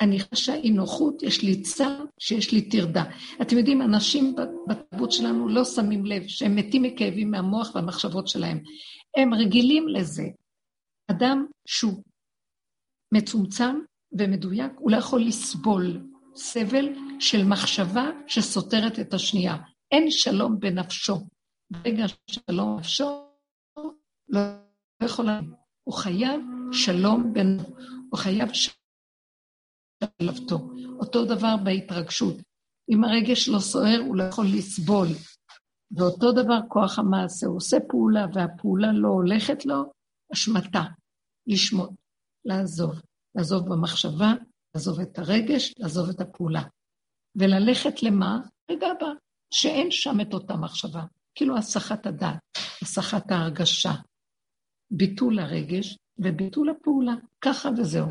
[SPEAKER 1] אני חשה אי נוחות, יש לי צער, שיש לי טרדה. אתם יודעים, אנשים בתרבות שלנו לא שמים לב שהם מתים מכאבים מהמוח והמחשבות שלהם. הם רגילים לזה. אדם שהוא מצומצם ומדויק, הוא לא יכול לסבול סבל של מחשבה שסותרת את השנייה. אין שלום בנפשו. ברגע ששלום בנפשו, לא יכול... הוא חייב שלום בין... הוא חייב שלבתו. אותו דבר בהתרגשות. אם הרגש לא סוער, הוא לא יכול לסבול. ואותו דבר כוח המעשה, הוא עושה פעולה והפעולה לא הולכת לו, השמטה, לשמוט, לעזוב. לעזוב במחשבה, לעזוב את הרגש, לעזוב את הפעולה. וללכת למה? רגע הבא, שאין שם את אותה מחשבה. כאילו הסחת הדעת, הסחת ההרגשה, ביטול הרגש וביטול הפעולה, ככה וזהו.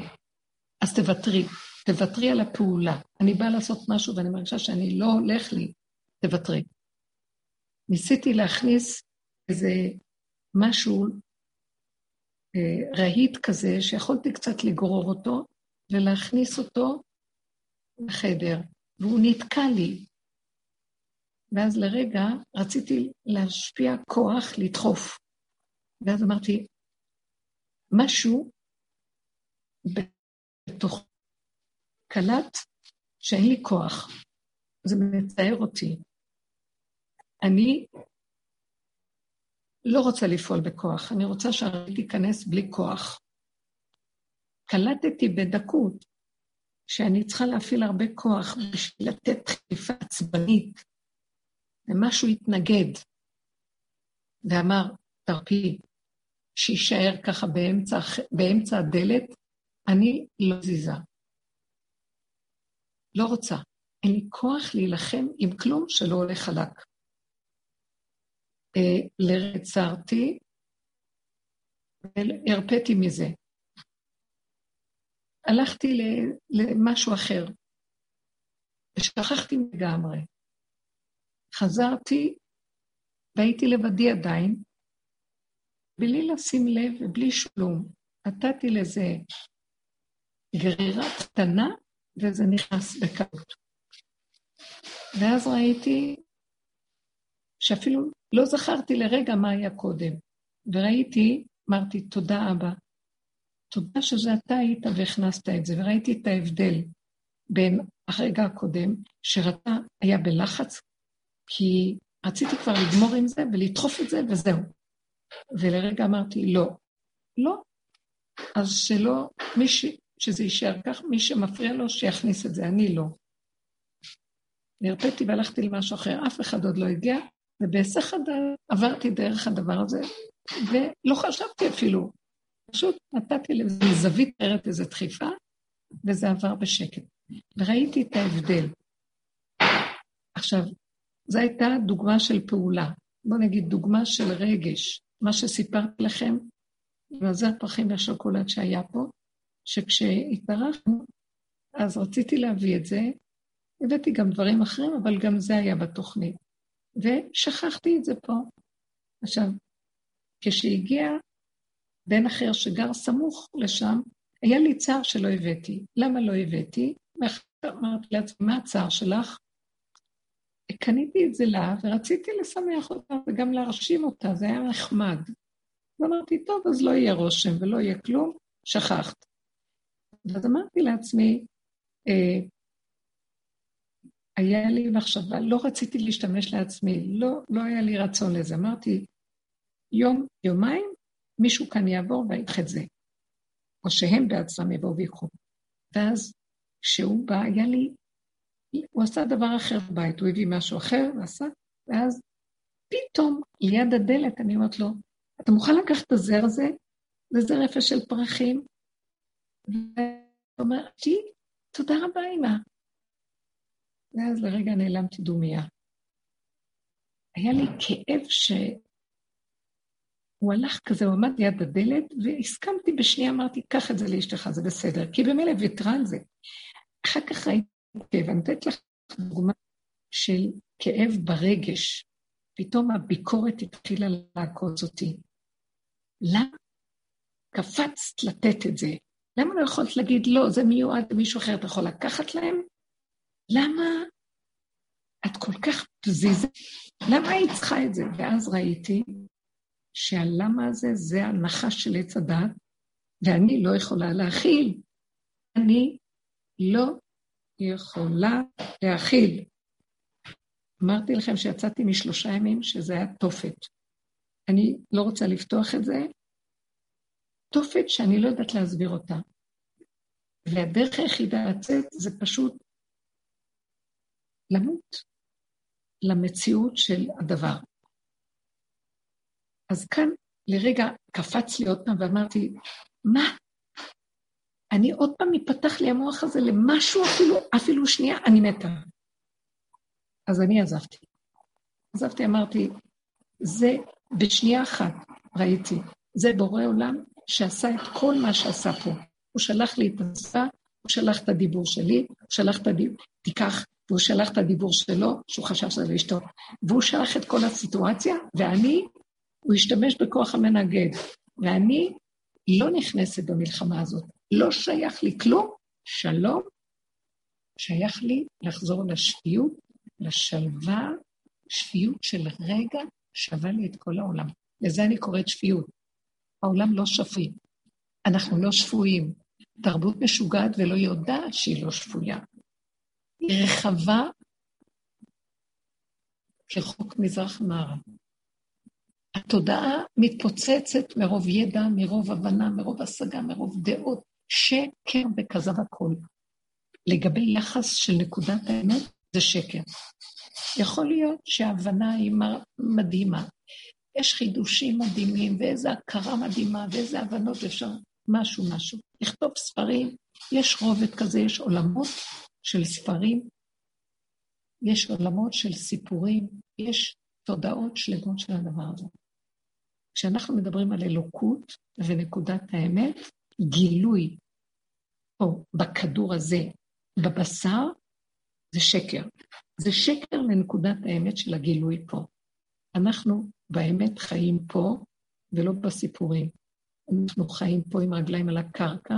[SPEAKER 1] אז תוותרי, תוותרי על הפעולה. אני באה לעשות משהו ואני מרגישה שאני לא הולך לי, תוותרי. ניסיתי להכניס איזה משהו אה, רהיט כזה, שיכולתי קצת לגרור אותו ולהכניס אותו לחדר, והוא נתקע לי. ואז לרגע רציתי להשפיע כוח לדחוף. ואז אמרתי, משהו בתוך קלט שאין לי כוח. זה מצער אותי. אני לא רוצה לפעול בכוח, אני רוצה שהרגל תיכנס בלי כוח. קלטתי בדקות שאני צריכה להפעיל הרבה כוח בשביל לתת דחיפה עצבנית, ומשהו התנגד, ואמר, תרפי, שיישאר ככה באמצע, באמצע הדלת, אני לא זיזה. לא רוצה. אין לי כוח להילחם עם כלום שלא הולך חלק. אה, לרצרתי, והרפאתי מזה. הלכתי למשהו אחר, ושכחתי לגמרי. חזרתי, והייתי לבדי עדיין, בלי לשים לב ובלי שלום. נתתי לזה גרירה קטנה, וזה נכנס בקלות. ואז ראיתי שאפילו לא זכרתי לרגע מה היה קודם. וראיתי, אמרתי, תודה אבא. תודה שזה אתה היית והכנסת את זה, וראיתי את ההבדל בין הרגע הקודם, שרתה היה בלחץ, כי רציתי כבר לגמור עם זה ולדחוף את זה וזהו. ולרגע אמרתי, לא, לא. אז שלא, מי ש... שזה יישאר כך, מי שמפריע לו, שיכניס את זה, אני לא. נרפאתי והלכתי למשהו אחר, אף אחד עוד לא הגיע, ובהיסח הדעת עברתי דרך הדבר הזה, ולא חשבתי אפילו. פשוט נתתי לזה זווית אחרת איזו דחיפה, וזה עבר בשקט. וראיתי את ההבדל. עכשיו, זו הייתה דוגמה של פעולה. בואו נגיד דוגמה של רגש. מה שסיפרתי לכם, הזר פרחים והשוקולד שהיה פה, שכשהתברכנו, אז רציתי להביא את זה, הבאתי גם דברים אחרים, אבל גם זה היה בתוכנית. ושכחתי את זה פה. עכשיו, כשהגיע בן אחר שגר סמוך לשם, היה לי צער שלא הבאתי. למה לא הבאתי? אמרתי לעצמי, מה הצער שלך? קניתי את זה לה, ורציתי לשמח אותה וגם להרשים אותה, זה היה נחמד. ואמרתי, טוב, אז לא יהיה רושם ולא יהיה כלום, שכחת. ואז אמרתי לעצמי, אה, היה לי מחשבה, לא רציתי להשתמש לעצמי, לא, לא היה לי רצון לזה. אמרתי, יום, יומיים, מישהו כאן יעבור ויקח את זה. או שהם בעצמם יבואו ויקחו. ואז כשהוא בא, היה לי, הוא עשה דבר אחר בבית, הוא הביא משהו אחר ועשה, ואז פתאום ליד הדלת אני אומרת לו, אתה מוכן לקחת את הזר הזה? זה זר אפס של פרחים? והוא אומר, תודה רבה, אמא. ואז לרגע נעלמתי דומיה. היה לי כאב שהוא הלך כזה, הוא עמד ליד הדלת, והסכמתי בשנייה, אמרתי, קח את זה לאשתך, זה בסדר, כי במילא ויתרה על זה. אחר כך ראיתי כאב, אני נותנת לך דוגמה של כאב ברגש. פתאום הביקורת התחילה לעקוץ אותי. למה קפצת לתת את זה? למה לא יכולת להגיד, לא, זה מיועד למישהו אחר, אתה יכול לקחת להם? למה את כל כך פזיזה? למה היית צריכה את זה? ואז ראיתי שהלמה הזה זה הנחש של עץ הדת, ואני לא יכולה להכיל. אני לא יכולה להכיל. אמרתי לכם שיצאתי משלושה ימים שזה היה תופת. אני לא רוצה לפתוח את זה. תופת שאני לא יודעת להסביר אותה. והדרך היחידה לצאת זה פשוט למות למציאות של הדבר. אז כאן לרגע קפץ לי עוד פעם ואמרתי, מה? אני עוד פעם יפתח לי המוח הזה למשהו אפילו, אפילו שנייה, אני מתה. אז אני עזבתי. עזבתי, אמרתי, זה בשנייה אחת ראיתי, זה בורא עולם שעשה את כל מה שעשה פה. הוא שלח לי את השפה, הוא שלח את הדיבור שלי, הוא שלח את הדיבור, תיקח, והוא שלח את הדיבור שלו, שהוא חשב שזה לאשתו, והוא שלח את כל הסיטואציה, ואני, הוא השתמש בכוח המנגד, ואני לא נכנסת במלחמה הזאת. לא שייך לי כלום, שלום, שייך לי לחזור לשפיות, לשלווה, שפיות של רגע שווה לי את כל העולם. לזה אני קוראת שפיות. העולם לא שפוי. אנחנו לא שפויים. תרבות משוגעת ולא יודעת שהיא לא שפויה. היא רחבה כחוק מזרח מערב. התודעה מתפוצצת מרוב ידע, מרוב הבנה, מרוב השגה, מרוב דעות, שקר וכזב הכל. לגבי יחס של נקודת האמת, זה שקר. יכול להיות שההבנה היא מדהימה. יש חידושים מדהימים, ואיזו הכרה מדהימה, ואיזה הבנות אפשר, משהו, משהו. לכתוב ספרים, יש רובד כזה, יש עולמות של ספרים, יש עולמות של סיפורים, יש תודעות שלמות של הדבר הזה. כשאנחנו מדברים על אלוקות ונקודת האמת, גילוי פה, בכדור הזה, בבשר, זה שקר. זה שקר לנקודת האמת של הגילוי פה. אנחנו באמת חיים פה ולא בסיפורים. אנחנו חיים פה עם רגליים על הקרקע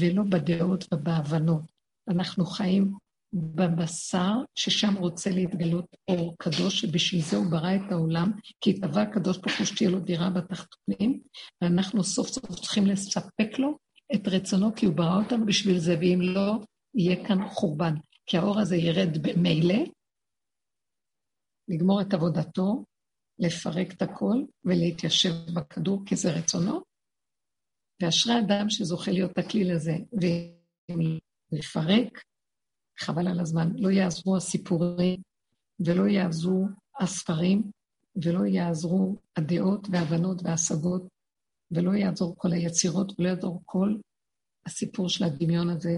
[SPEAKER 1] ולא בדעות ובהבנות. אנחנו חיים בבשר, ששם רוצה להתגלות אור קדוש, שבשביל זה הוא ברא את העולם, כי התאווה הקדוש ברוך הוא שתהיה לו דירה בתחתונים, ואנחנו סוף סוף צריכים לספק לו את רצונו, כי הוא ברא אותנו בשביל זה, ואם לא, יהיה כאן חורבן. כי האור הזה ירד במילא, לגמור את עבודתו, לפרק את הכל ולהתיישב בכדור, כי זה רצונו. ואשרי אדם שזוכה להיות הכלי לזה, ולפרק, חבל על הזמן, לא יעזרו הסיפורים, ולא יעזרו הספרים, ולא יעזרו הדעות וההבנות וההשגות, ולא יעזור כל היצירות, ולא יעזור כל הסיפור של הדמיון הזה,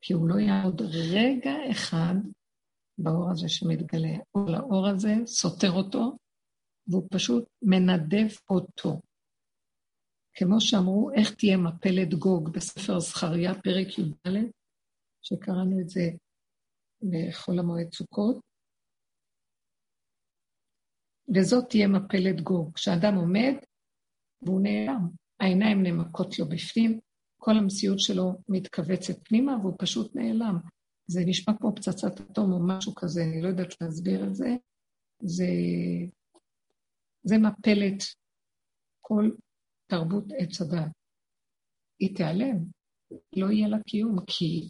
[SPEAKER 1] כי הוא לא יעמוד רגע אחד באור הזה שמתגלה. כל האור הזה סותר אותו, והוא פשוט מנדב אותו. כמו שאמרו, איך תהיה מפלת גוג בספר זכריה, פרק י"ד, שקראנו את זה בחול המועד סוכות. וזאת תהיה מפלת גור. כשאדם עומד והוא נעלם, העיניים נמקות לו בפנים, כל המציאות שלו מתכווצת פנימה והוא פשוט נעלם. זה נשמע כמו פצצת אטום או משהו כזה, אני לא יודעת להסביר את זה. זה, זה מפלת כל תרבות עץ הדת. היא תיעלם, לא יהיה לה קיום, כי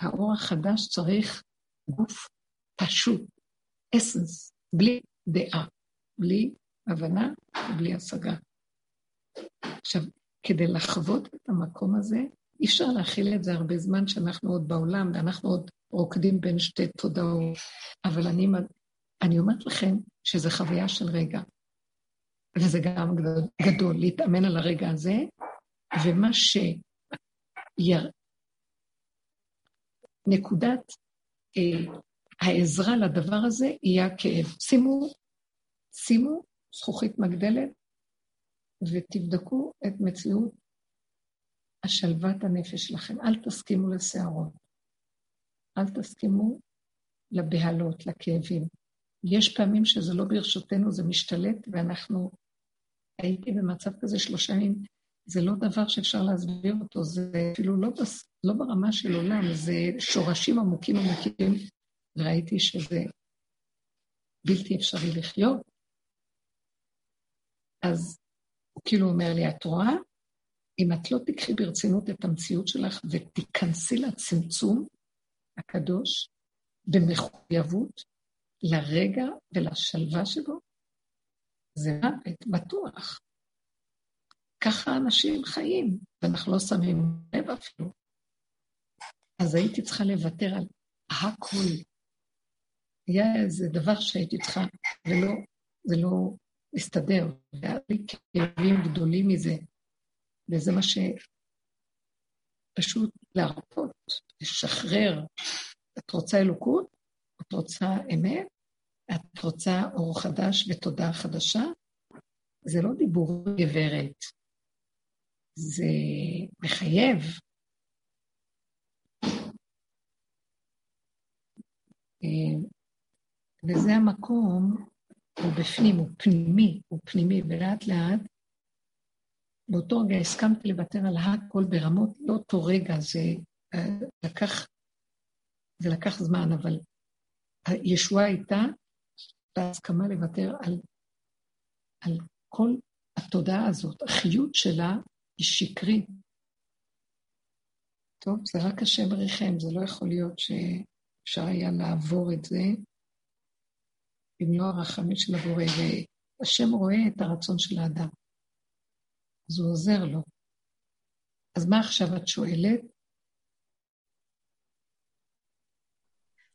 [SPEAKER 1] האור החדש צריך גוף פשוט, אסנס, בלי דעה, בלי הבנה ובלי השגה. עכשיו, כדי לחוות את המקום הזה, אי אפשר להכיל את זה הרבה זמן שאנחנו עוד בעולם, ואנחנו עוד רוקדים בין שתי תודעות. אבל אני, אני אומרת לכם שזו חוויה של רגע. וזה גם גדול, להתאמן על הרגע הזה, ומה ש... יר... נקודת אה, העזרה לדבר הזה יהיה הכאב. שימו, שימו זכוכית מגדלת ותבדקו את מציאות השלוות הנפש שלכם. אל תסכימו לסערות. אל תסכימו לבהלות, לכאבים. יש פעמים שזה לא ברשותנו, זה משתלט, ואנחנו... הייתי במצב כזה שלושה ימים, זה לא דבר שאפשר להסביר אותו, זה אפילו לא, בס... לא ברמה של עולם, זה שורשים עמוקים עמוקים. ראיתי שזה בלתי אפשרי לחיות. אז הוא כאילו אומר לי, את רואה? אם את לא תיקחי ברצינות את המציאות שלך ותיכנסי לצמצום הקדוש במחויבות לרגע ולשלווה שבו, זה מוות, בטוח. ככה אנשים חיים, ואנחנו לא שמים לב אפילו. אז הייתי צריכה לוותר על הכל. היה איזה דבר שהייתי צריכה, ולא, זה לא הסתדר, והיה לי כאבים גדולים מזה, וזה מה שפשוט להרפות, לשחרר. את רוצה אלוקות? את רוצה אמת? את רוצה אור חדש ותודעה חדשה? זה לא דיבור גברת, זה מחייב. אה, וזה המקום, הוא בפנים, הוא פנימי, הוא פנימי, ולאט לאט, באותו רגע הסכמתי לוותר על הכל ברמות, לא אותו רגע, זה אה, לקח, זה לקח זמן, אבל הישועה הייתה בהסכמה לוותר על, על כל התודעה הזאת. החיות שלה היא שקרית. טוב, זה רק השם בריחם, זה לא יכול להיות שאפשר היה לעבור את זה במלוא הרחמים של הבורא, והשם רואה את הרצון של האדם, אז הוא עוזר לו. אז מה עכשיו את שואלת?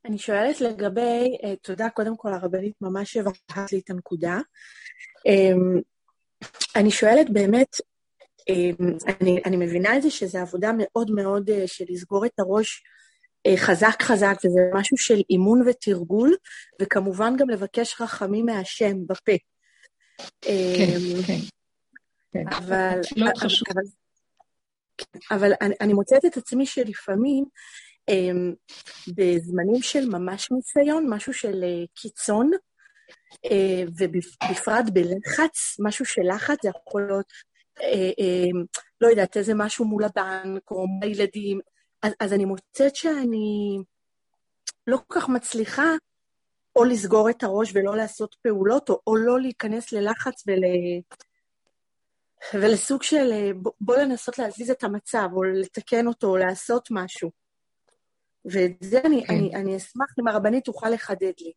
[SPEAKER 3] אני שואלת לגבי, uh, תודה קודם כל הרבנית, ממש הבהרת לי את הנקודה. Um, אני שואלת באמת, um, אני, אני מבינה את זה שזו עבודה מאוד מאוד uh, של לסגור את הראש חזק חזק, וזה משהו של אימון ותרגול, וכמובן גם לבקש רחמים מהשם בפה.
[SPEAKER 1] כן, um, כן.
[SPEAKER 3] כן. אבל, לא אבל, אבל, אבל אני, אני מוצאת את עצמי שלפעמים אמ, בזמנים של ממש ניסיון, משהו של אה, קיצון, אה, ובפרט בלחץ, משהו של לחץ, זה יכול להיות, אה, אמ, לא יודעת, איזה משהו מול הבנק, או מול הילדים, אז, אז אני מוצאת שאני לא כל כך מצליחה או לסגור את הראש ולא לעשות פעולות, או, או לא להיכנס ללחץ ול... ולסוג של בוא לנסות להזיז את המצב, או לתקן אותו, או לעשות משהו. ואת זה אני, כן. אני, אני אשמח אם הרבנית תוכל לחדד לי.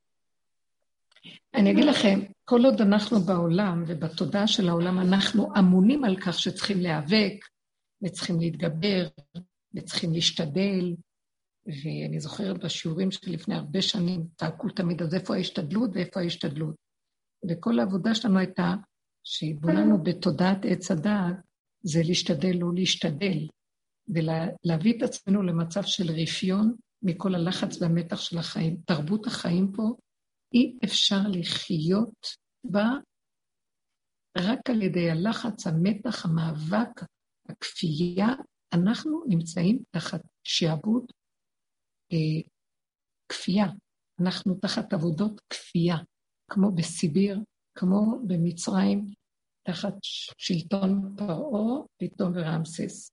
[SPEAKER 1] אני אגיד לכם, כל עוד אנחנו בעולם ובתודעה של העולם, אנחנו אמונים על כך שצריכים להיאבק, וצריכים להתגבר, וצריכים להשתדל. ואני זוכרת בשיעורים שלי לפני הרבה שנים, צעקו תמיד, אז איפה ההשתדלות ואיפה ההשתדלות? וכל העבודה שלנו הייתה שהתבוננו בתודעת עץ הדעת, זה להשתדל, לא להשתדל. ולהביא את עצמנו למצב של רפיון מכל הלחץ והמתח של החיים. תרבות החיים פה, אי אפשר לחיות בה רק על ידי הלחץ, המתח, המאבק, הכפייה, אנחנו נמצאים תחת שעבוד אה, כפייה. אנחנו תחת עבודות כפייה, כמו בסיביר, כמו במצרים, תחת שלטון פרעה, פתאום ורמסס.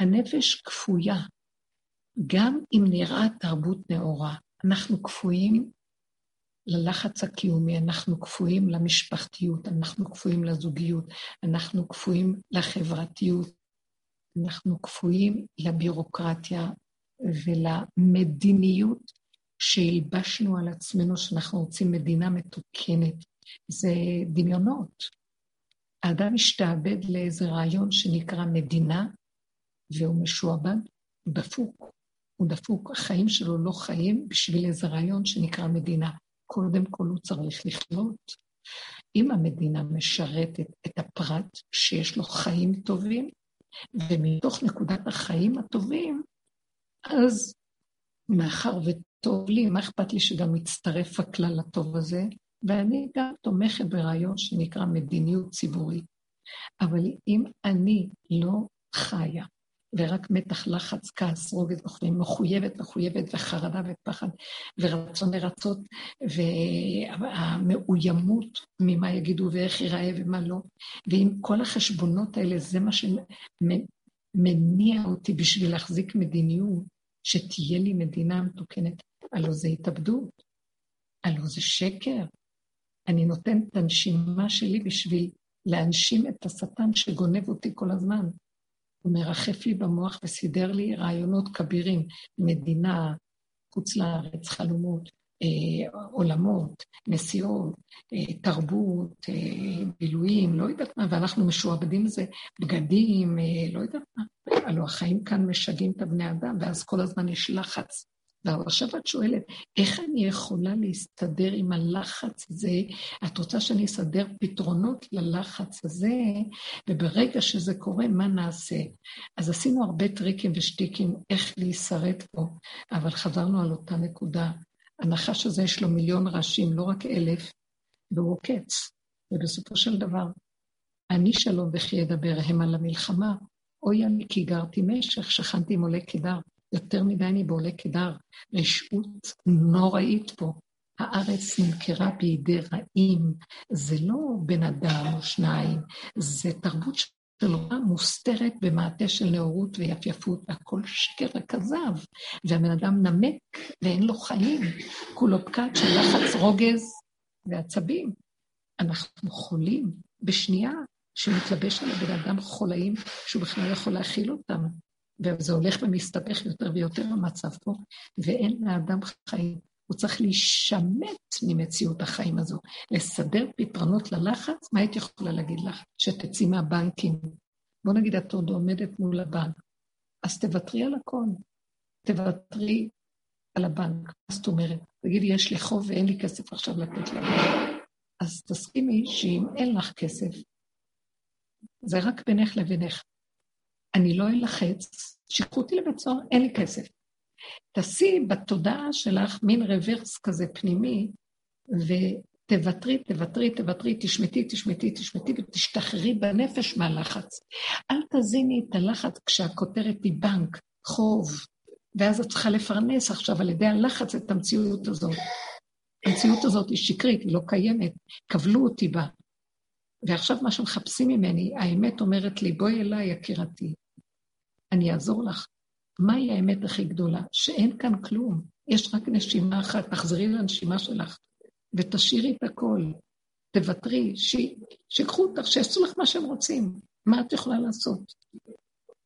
[SPEAKER 1] הנפש כפויה, גם אם נראה תרבות נאורה. אנחנו כפויים ללחץ הקיומי, אנחנו כפויים למשפחתיות, אנחנו כפויים לזוגיות, אנחנו כפויים לחברתיות, אנחנו כפויים לבירוקרטיה ולמדיניות שהלבשנו על עצמנו שאנחנו רוצים מדינה מתוקנת. זה דמיונות. האדם משתעבד לאיזה רעיון שנקרא מדינה, והוא משועבד, דפוק. הוא דפוק, החיים שלו לא חיים בשביל איזה רעיון שנקרא מדינה. קודם כל הוא צריך לחיות. אם המדינה משרתת את הפרט שיש לו חיים טובים, ומתוך נקודת החיים הטובים, אז מאחר וטוב לי, מה אכפת לי שגם יצטרף הכלל הטוב הזה? ואני גם תומכת ברעיון שנקרא מדיניות ציבורית. אבל אם אני לא חיה ורק מתח, לחץ, כעס, רוגז וכו', מחויבת, מחויבת, וחרדה ופחד, ורצון לרצות, והמאוימות ממה יגידו ואיך ייראה ומה לא. ואם כל החשבונות האלה, זה מה שמניע אותי בשביל להחזיק מדיניות, שתהיה לי מדינה מתוקנת, הלוא זה התאבדות, הלוא זה שקר. אני נותנת את הנשימה שלי בשביל להנשים את השטן שגונב אותי כל הזמן. הוא מרחף לי במוח וסידר לי רעיונות כבירים, מדינה, חוץ לארץ, חלומות, אה, עולמות, נסיעות, אה, תרבות, אה, בילויים, לא יודעת מה, ואנחנו משועבדים לזה, בגדים, אה, לא יודעת מה. הלוא החיים כאן משגעים את הבני אדם, ואז כל הזמן יש לחץ ועכשיו את שואלת, איך אני יכולה להסתדר עם הלחץ הזה? את רוצה שאני אסדר פתרונות ללחץ הזה, וברגע שזה קורה, מה נעשה? אז עשינו הרבה טריקים ושטיקים איך להישרד פה, אבל חזרנו על אותה נקודה. הנחש הזה יש לו מיליון ראשים, לא רק אלף, והוא עוקץ. ובסופו של דבר, אני שלום וכי אדבר הם על המלחמה. אוי אני כי גרתי משך, שכנתי עם עולי קידר. יותר מדי אני בעולה קדר. רשעות נוראית פה. הארץ נמכרה בידי רעים. זה לא בן אדם או שניים, זה תרבות של רע מוסתרת במעטה של נאורות ויפייפות, והכל שקר וכזב. והבן אדם נמק ואין לו חיים, כולו פקד של לחץ רוגז ועצבים. אנחנו חולים בשנייה שמתלבש על הבן אדם חולאים שהוא בכלל יכול להכיל אותם. וזה הולך ומסתבך יותר ויותר המצב פה, ואין לאדם חיים. הוא צריך להישמט ממציאות החיים הזו, לסדר פתרונות ללחץ. מה הייתי יכולה להגיד לך? שתצאי מהבנקים. בוא נגיד, את עוד עומדת מול הבנק, אז תוותרי על הכל. תוותרי על הבנק. זאת אומרת? תגידי, יש לי חוב ואין לי כסף עכשיו לתת לבנק. אז תסכימי שאם אין לך כסף, זה רק בינך לבינך. אני לא אלחץ, שיקחו אותי לבית סוהר, אין לי כסף. תעשי בתודעה שלך מין רוורס כזה פנימי, ותוותרי, תוותרי, תוותרי, תשמטי, תשמטי, תשמטי, ותשתחררי בנפש מהלחץ. אל תזיני את הלחץ כשהכותרת היא בנק, חוב, ואז את צריכה לפרנס עכשיו על ידי הלחץ את המציאות הזאת. המציאות הזאת היא שקרית, היא לא קיימת, כבלו אותי בה. ועכשיו מה שמחפשים ממני, האמת אומרת לי, בואי אליי, יקירתי, אני אעזור לך. מהי האמת הכי גדולה? שאין כאן כלום. יש רק נשימה אחת, תחזרי לנשימה שלך ותשאירי את הכל. תוותרי, ש... שיקחו אותך, שיעשו לך מה שהם רוצים. מה את יכולה לעשות?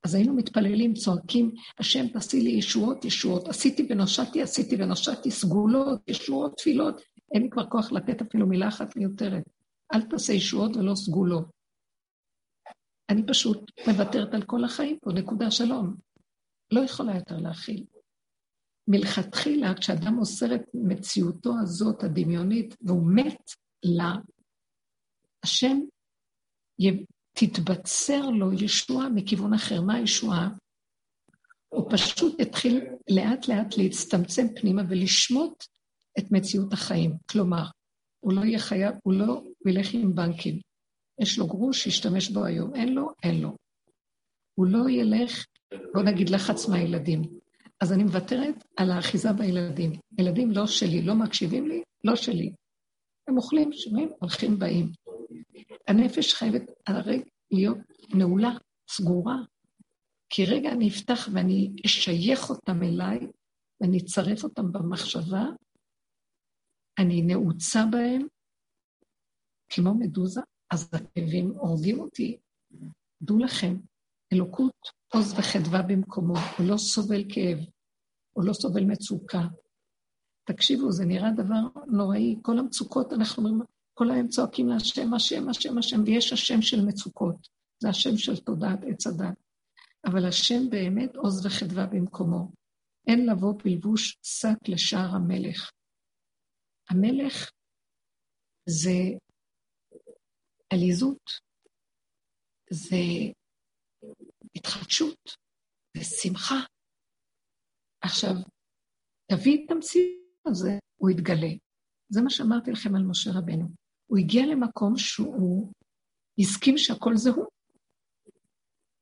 [SPEAKER 1] אז היינו מתפללים, צועקים, השם תעשי לי ישועות, ישועות. עשיתי ונושעתי, עשיתי ונושעתי, סגולות, ישועות, תפילות. אין לי כבר כוח לתת אפילו מילה אחת מיותרת. אל תעשה ישועות ולא סגולות. אני פשוט מוותרת על כל החיים פה, נקודה שלום. לא יכולה יותר להכיל. מלכתחילה, כשאדם מוסר את מציאותו הזאת, הדמיונית, והוא מת לה, השם תתבצר לו ישועה מכיוון אחר. מה הישועה? הוא פשוט יתחיל לאט לאט להצטמצם פנימה ולשמוט את מציאות החיים. כלומר, הוא לא יהיה חייב, הוא לא ילך עם בנקים. יש לו גרוש, שישתמש בו היום. אין לו, אין לו. הוא לא ילך, בוא נגיד, לחץ מהילדים. אז אני מוותרת על האחיזה בילדים. ילדים לא שלי, לא מקשיבים לי, לא שלי. הם אוכלים, שומעים, הולכים, באים. הנפש חייבת הרגע להיות נעולה, סגורה. כי רגע אני אפתח ואני אשייך אותם אליי, ואני אצרף אותם במחשבה, אני נעוצה בהם, כמו מדוזה, אז הכאבים הורגים אותי. דעו לכם, אלוקות, עוז וחדווה במקומו, הוא לא סובל כאב, הוא לא סובל מצוקה. תקשיבו, זה נראה דבר נוראי. כל המצוקות, אנחנו אומרים, כל היום צועקים להשם, השם, השם, השם, ויש השם של מצוקות. זה השם של תודעת עץ הדת. אבל השם באמת עוז וחדווה במקומו. אין לבוא בלבוש שק לשער המלך. המלך זה עליזות, זה התחדשות, זה שמחה. עכשיו, תביא את המציאות הזה, הוא יתגלה. זה מה שאמרתי לכם על משה רבנו. הוא הגיע למקום שהוא הסכים שהכל זה הוא.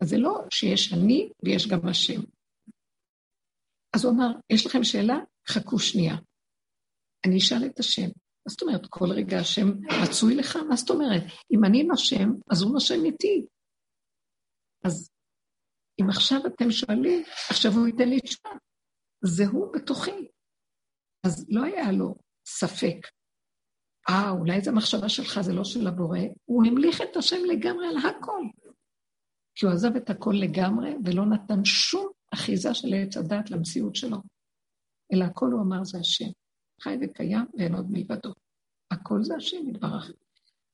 [SPEAKER 1] אז זה לא שיש אני ויש גם השם. אז הוא אמר, יש לכם שאלה? חכו שנייה. אני אשאל את השם. מה זאת אומרת, כל רגע השם רצוי לך? מה זאת אומרת? אם אני נושם, אז הוא נושם איתי. אז אם עכשיו אתם שואלים, עכשיו הוא ייתן לי תשובה. זה הוא בתוכי. אז לא היה לו ספק. אה, אולי זו מחשבה שלך, זה לא של הבורא. הוא המליך את השם לגמרי על הכל. כי הוא עזב את הכל לגמרי ולא נתן שום אחיזה של עץ הדת למציאות שלו. אלא הכל הוא אמר זה השם. חי וקיים ואין עוד מלבדו. הכל זה השם יתברך.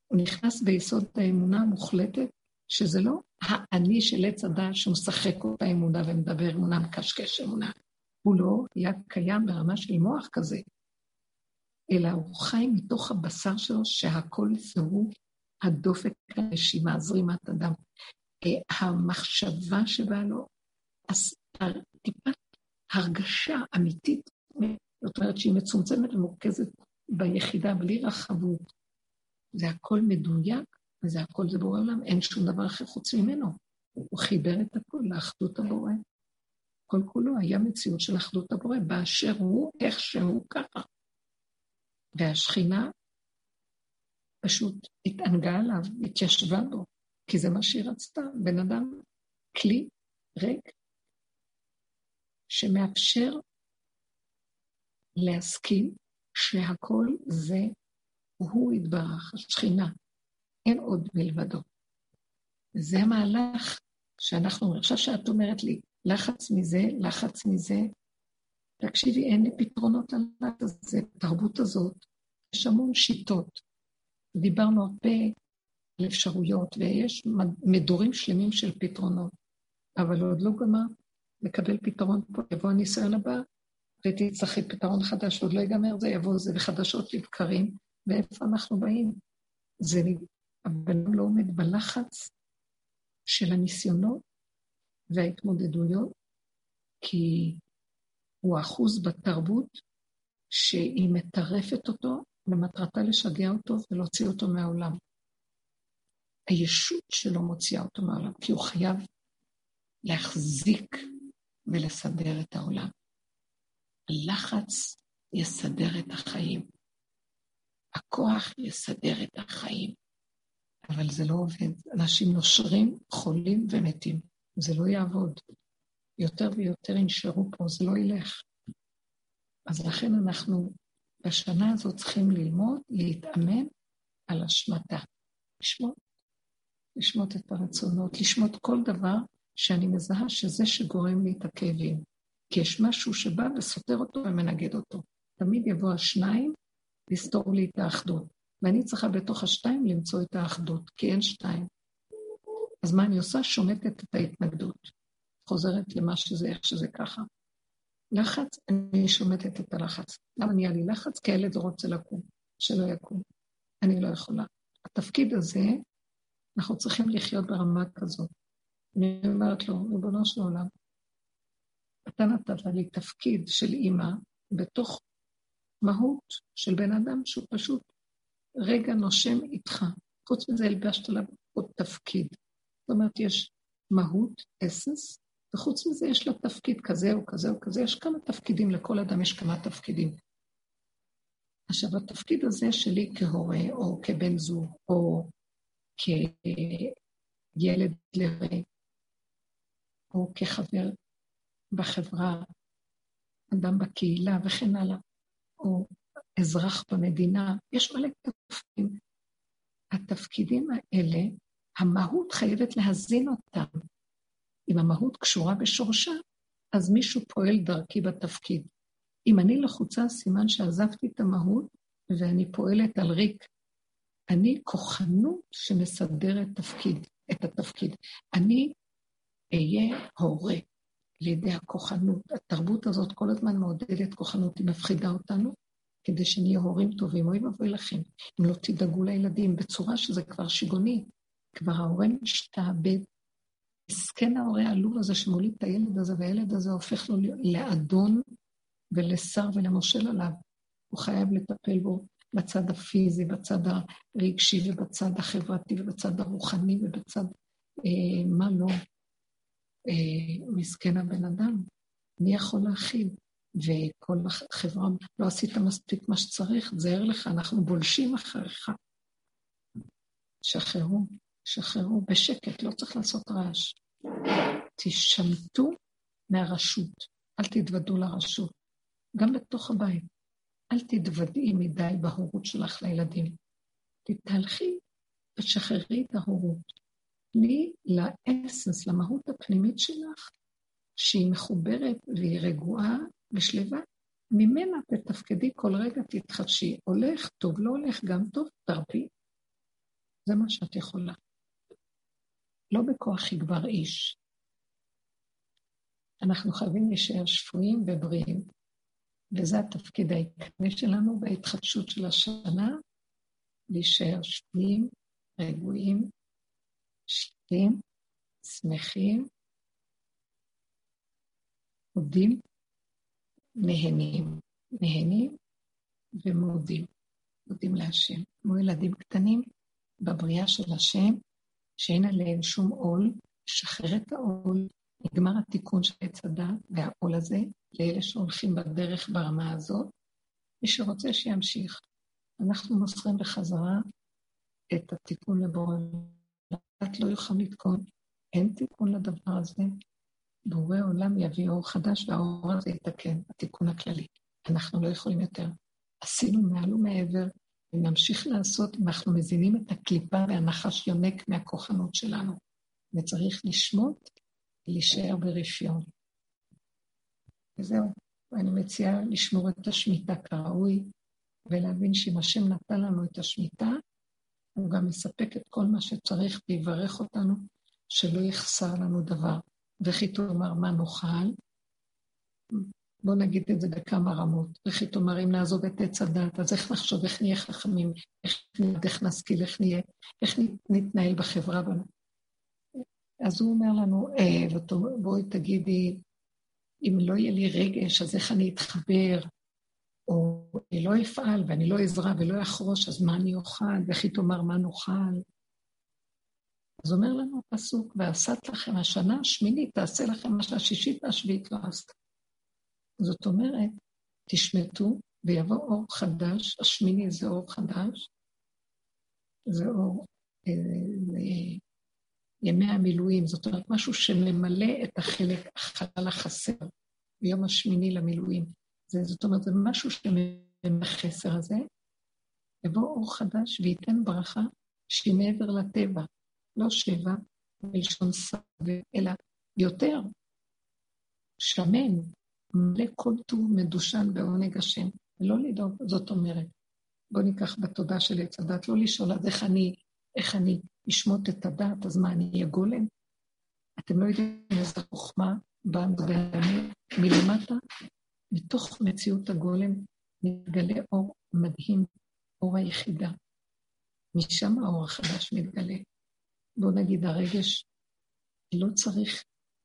[SPEAKER 1] הוא נכנס ביסוד האמונה המוחלטת, שזה לא האני של עץ הדת שמשחק אותה אמונה ומדבר אמונה, מקשקש אמונה. הוא לא היה קיים ברמה של מוח כזה, אלא הוא חי מתוך הבשר שלו שהכל זהו הדופק, הנשימה, זרימת הדם. אה, המחשבה שבאה לו, טיפת הרגשה אמיתית, זאת אומרת שהיא מצומצמת ומורכזת ביחידה, בלי רחבות. זה הכל מדויק, וזה הכל זה בורא עולם, אין שום דבר אחר חוץ ממנו. הוא חיבר את הכל לאחדות הבורא. כל כולו היה מציאות של אחדות הבורא, באשר הוא, איך שהוא ככה. והשכינה פשוט התענגה עליו, התיישבה בו, כי זה מה שהיא רצתה. בן אדם, כלי ריק, שמאפשר להסכים שהכל זה הוא יתברך, השכינה, אין עוד מלבדו. זה המהלך שאנחנו אומרים. עכשיו שאת אומרת לי, לחץ מזה, לחץ מזה. תקשיבי, אין לי פתרונות על זה, התרבות הזאת. יש המון שיטות. דיברנו הרבה על אפשרויות, ויש מדורים שלמים של פתרונות, אבל עוד לא גמר לקבל פתרון פה. יבוא הניסיון הבא, ותצטרכי פתרון חדש, עוד לא ייגמר זה, יבוא זה וחדשות לבקרים, ואיפה אנחנו באים? זה, הבן לא עומד בלחץ של הניסיונות וההתמודדויות, כי הוא אחוז בתרבות שהיא מטרפת אותו ומטרתה לשגע אותו ולהוציא אותו מהעולם. הישות שלו מוציאה אותו מהעולם, כי הוא חייב להחזיק ולסדר את העולם. הלחץ יסדר את החיים. הכוח יסדר את החיים. אבל זה לא עובד. אנשים נושרים, חולים ומתים. זה לא יעבוד. יותר ויותר ינשרו פה, זה לא ילך. אז לכן אנחנו בשנה הזאת צריכים ללמוד, להתאמן על השמטה. לשמוט, לשמוט את הרצונות, לשמוט כל דבר שאני מזהה שזה שגורם לי את הכאבים. כי יש משהו שבא וסותר אותו ומנגד אותו. תמיד יבוא השניים לסתור לי את האחדות. ואני צריכה בתוך השתיים למצוא את האחדות, כי אין שתיים. אז מה אני עושה? שומטת את ההתנגדות. חוזרת למה שזה, איך שזה ככה. לחץ, אני שומטת את הלחץ. למה נהיה לי לחץ? כי הילד רוצה לקום, שלא יקום. אני לא יכולה. התפקיד הזה, אנחנו צריכים לחיות ברמה כזאת. אני אומרת לו, ריבונו של עולם, אתה נתת לי תפקיד של אימא בתוך מהות של בן אדם שהוא פשוט רגע נושם איתך. חוץ מזה הלבשת עליו עוד תפקיד. זאת אומרת, יש מהות, אסנס, וחוץ מזה יש לה תפקיד כזה או כזה או כזה, יש כמה תפקידים, לכל אדם יש כמה תפקידים. עכשיו, התפקיד הזה שלי כהורה, או כבן זוג, או כילד לרע, או כחבר בחברה, אדם בקהילה וכן הלאה, או אזרח במדינה, יש מלא תפקידים. התפקידים האלה, המהות חייבת להזין אותם. אם המהות קשורה בשורשה, אז מישהו פועל דרכי בתפקיד. אם אני לחוצה, סימן שעזבתי את המהות ואני פועלת על ריק. אני כוחנות שמסדרת תפקיד, את התפקיד. אני אהיה הורה על ידי הכוחנות. התרבות הזאת כל הזמן מעודדת כוחנות, היא מפחידה אותנו, כדי שנהיה הורים טובים. אוי ואבוי לכם, אם לא תדאגו לילדים בצורה שזה כבר שיגעוני. כבר ההורה משתעבד. מסכן ההורה העלוב הזה שמוליד את הילד הזה, והילד הזה הופך לו לאדון ולשר ולמושל עליו. הוא חייב לטפל בו בצד הפיזי, בצד הרגשי ובצד החברתי ובצד הרוחני ובצד אה, מה לא. אה, מסכן הבן אדם, מי יכול להכיל? וכל החברה, לא עשית מספיק מה שצריך, תזהר לך, אנחנו בולשים אחריך. שחררו, שחררו בשקט, לא צריך לעשות רעש. תשמטו מהרשות, אל תתוודו לרשות. גם בתוך הבית. אל תתוודעי מדי בהורות שלך לילדים. תתהלכי ותשחררי את ההורות. תני לאסנס, למהות הפנימית שלך, שהיא מחוברת והיא רגועה ושלווה, ממנה תתפקדי כל רגע, תתחדשי. הולך, טוב, לא הולך, גם טוב, תרפי. זה מה שאת יכולה. לא בכוח יגבר איש. אנחנו חייבים להישאר שפויים ובריאים, וזה התפקיד העיקרי שלנו בהתחדשות של השנה, להישאר שפויים, רגועים, שקטים, שמחים, מודים, נהנים, נהנים ומודים, מודים להשם. כמו ילדים קטנים בבריאה של השם, שאין עליהם שום עול, שחרר את העול, נגמר התיקון של עץ הדת והעול הזה, לאלה שהולכים בדרך ברמה הזאת. מי שרוצה שימשיך. אנחנו מוסרים בחזרה את התיקון לבורא את לא יוכל לתקון. אין תיקון לדבר הזה. בורא עולם יביא אור חדש והאור הזה יתקן, התיקון הכללי. אנחנו לא יכולים יותר. עשינו מעל ומעבר, ונמשיך לעשות אם אנחנו מזינים את הקליפה והנחש יונק מהכוחנות שלנו. וצריך לשמוט ולהישאר ברפיון. וזהו. ואני מציעה לשמור את השמיטה כראוי, ולהבין שאם השם נתן לנו את השמיטה, הוא גם מספק את כל מה שצריך ויברך אותנו, שלא יחסר לנו דבר. וכי תאמר מה נאכל? בואו נגיד את זה בכמה רמות. וכי תאמר אם נעזוב את עץ הדת, אז איך נחשוב, איך נהיה חכמים, איך, איך נשכיל, איך נהיה, איך נתנהל בחברה. אז הוא אומר לנו, אה, בואי תגידי, אם לא יהיה לי רגש, אז איך אני אתחבר? אני לא אפעל ואני לא אזרע ולא אחרוש, אז מה אני אוכל? וכי תאמר מה נאכל? אז אומר לנו הפסוק, ועשת לכם השנה השמינית, תעשה לכם מה שהשישית והשביעית לא עשת. זאת אומרת, תשמטו ויבוא אור חדש, השמיני זה אור חדש, זה אור אה, ימי המילואים, זאת אומרת, משהו שממלא את החלק, החלל החסר, ביום השמיני למילואים. זה, זאת אומרת, זה משהו שמחסר הזה, יבוא אור חדש וייתן ברכה שהיא מעבר לטבע, לא שבע בלשון סבא, אלא יותר, שמן, מלא כל טוב מדושן בעונג השם, ולא לדאוג, זאת אומרת, בואו ניקח בתודה של עץ הדת, לא לשאול אז איך אני, איך אני אשמוט את הדת, אז מה, אני אהיה גולם? אתם לא יודעים איזה חוכמה באה מלמטה, מתוך מציאות הגולם מתגלה אור מדהים, אור היחידה. משם האור החדש מתגלה. בואו נגיד, הרגש לא צריך,